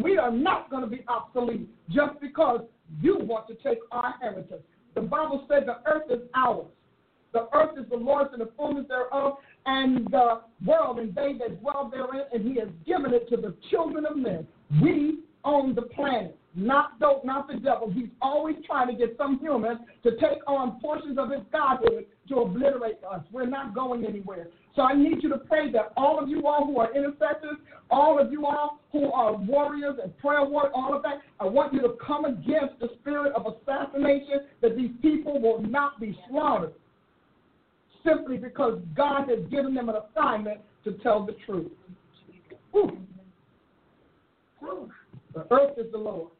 We are not going to be obsolete just because you want to take our heritage. The Bible said the earth is ours. The earth is the Lord's and the fullness thereof, and the world and they that dwell therein, and He has given it to the children of men. We own the planet not dope, not the devil. He's always trying to get some humans to take on portions of his godhood to obliterate us. We're not going anywhere. So I need you to pray that all of you all who are intercessors, all of you all who are warriors and prayer warriors, all of that, I want you to come against the spirit of assassination that these people will not be slaughtered simply because God has given them an assignment to tell the truth. Whew. The earth is the Lord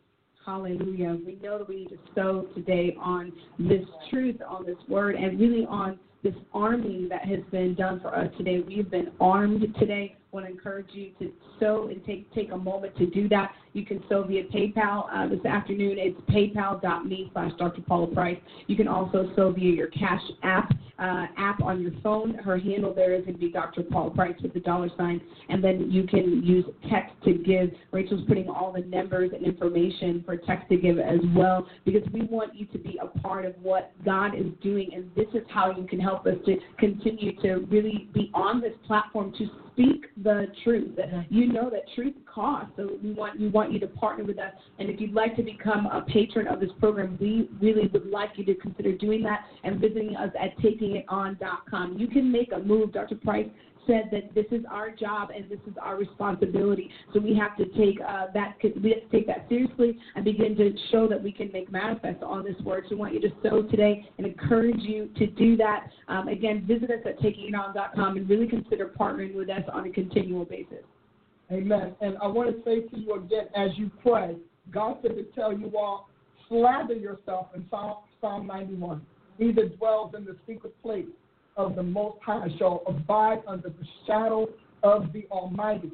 Hallelujah. We know that we need to sow today on this truth, on this word, and really on this arming that has been done for us today. We've been armed today. Want to encourage you to sow and take take a moment to do that. You can sow via PayPal uh, this afternoon. It's paypal.me slash Dr. Paula Price. You can also sow via your Cash App uh, app on your phone. Her handle there is going to be Dr. Paula Price with the dollar sign. And then you can use text to give. Rachel's putting all the numbers and information for text to give as well because we want you to be a part of what God is doing. And this is how you can help us to continue to really be on this platform to speak the truth. Mm-hmm. You know that truth costs, so we want we want you to partner with us. And if you'd like to become a patron of this program, we really would like you to consider doing that and visiting us at takingiton.com. You can make a move. Dr. Price said that this is our job and this is our responsibility. So we have to take uh, that we have to take that seriously and begin to show that we can make manifest all this word. So we want you to sow today and encourage you to do that. Um, again, visit us at takingiton.com and really consider partnering with us on a continual basis. Amen. And I want to say to you again, as you pray, God said to tell you all, slather yourself in Psalm, Psalm 91. He that dwells in the secret place of the Most High shall abide under the shadow of the Almighty.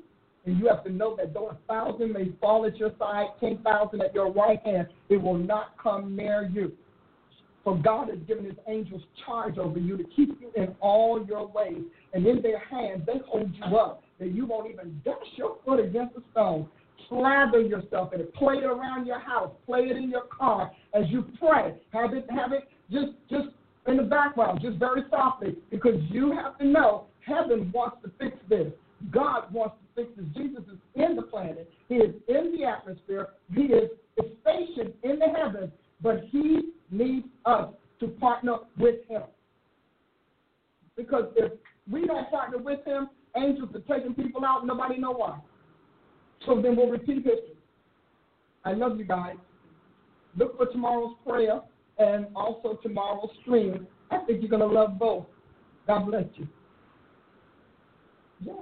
And you have to know that though a thousand may fall at your side, ten thousand at your right hand, it will not come near you. For God has given his angels charge over you to keep you in all your ways. And in their hands, they hold you up, that you won't even dash your foot against a stone. Slather yourself in it. Play it around your house. Play it in your car as you pray. Have it, have it just, just in the background, just very softly, because you have to know heaven wants to fix this. God wants to fix this. Jesus is in the planet. He is in the atmosphere. He is stationed in the heavens, but he needs us to partner with him. Because if we don't partner with him, angels are taking people out, nobody know why. So then we'll repeat history. I love you guys. Look for tomorrow's prayer and also tomorrow's stream. I think you're going to love both. God bless you. Yay.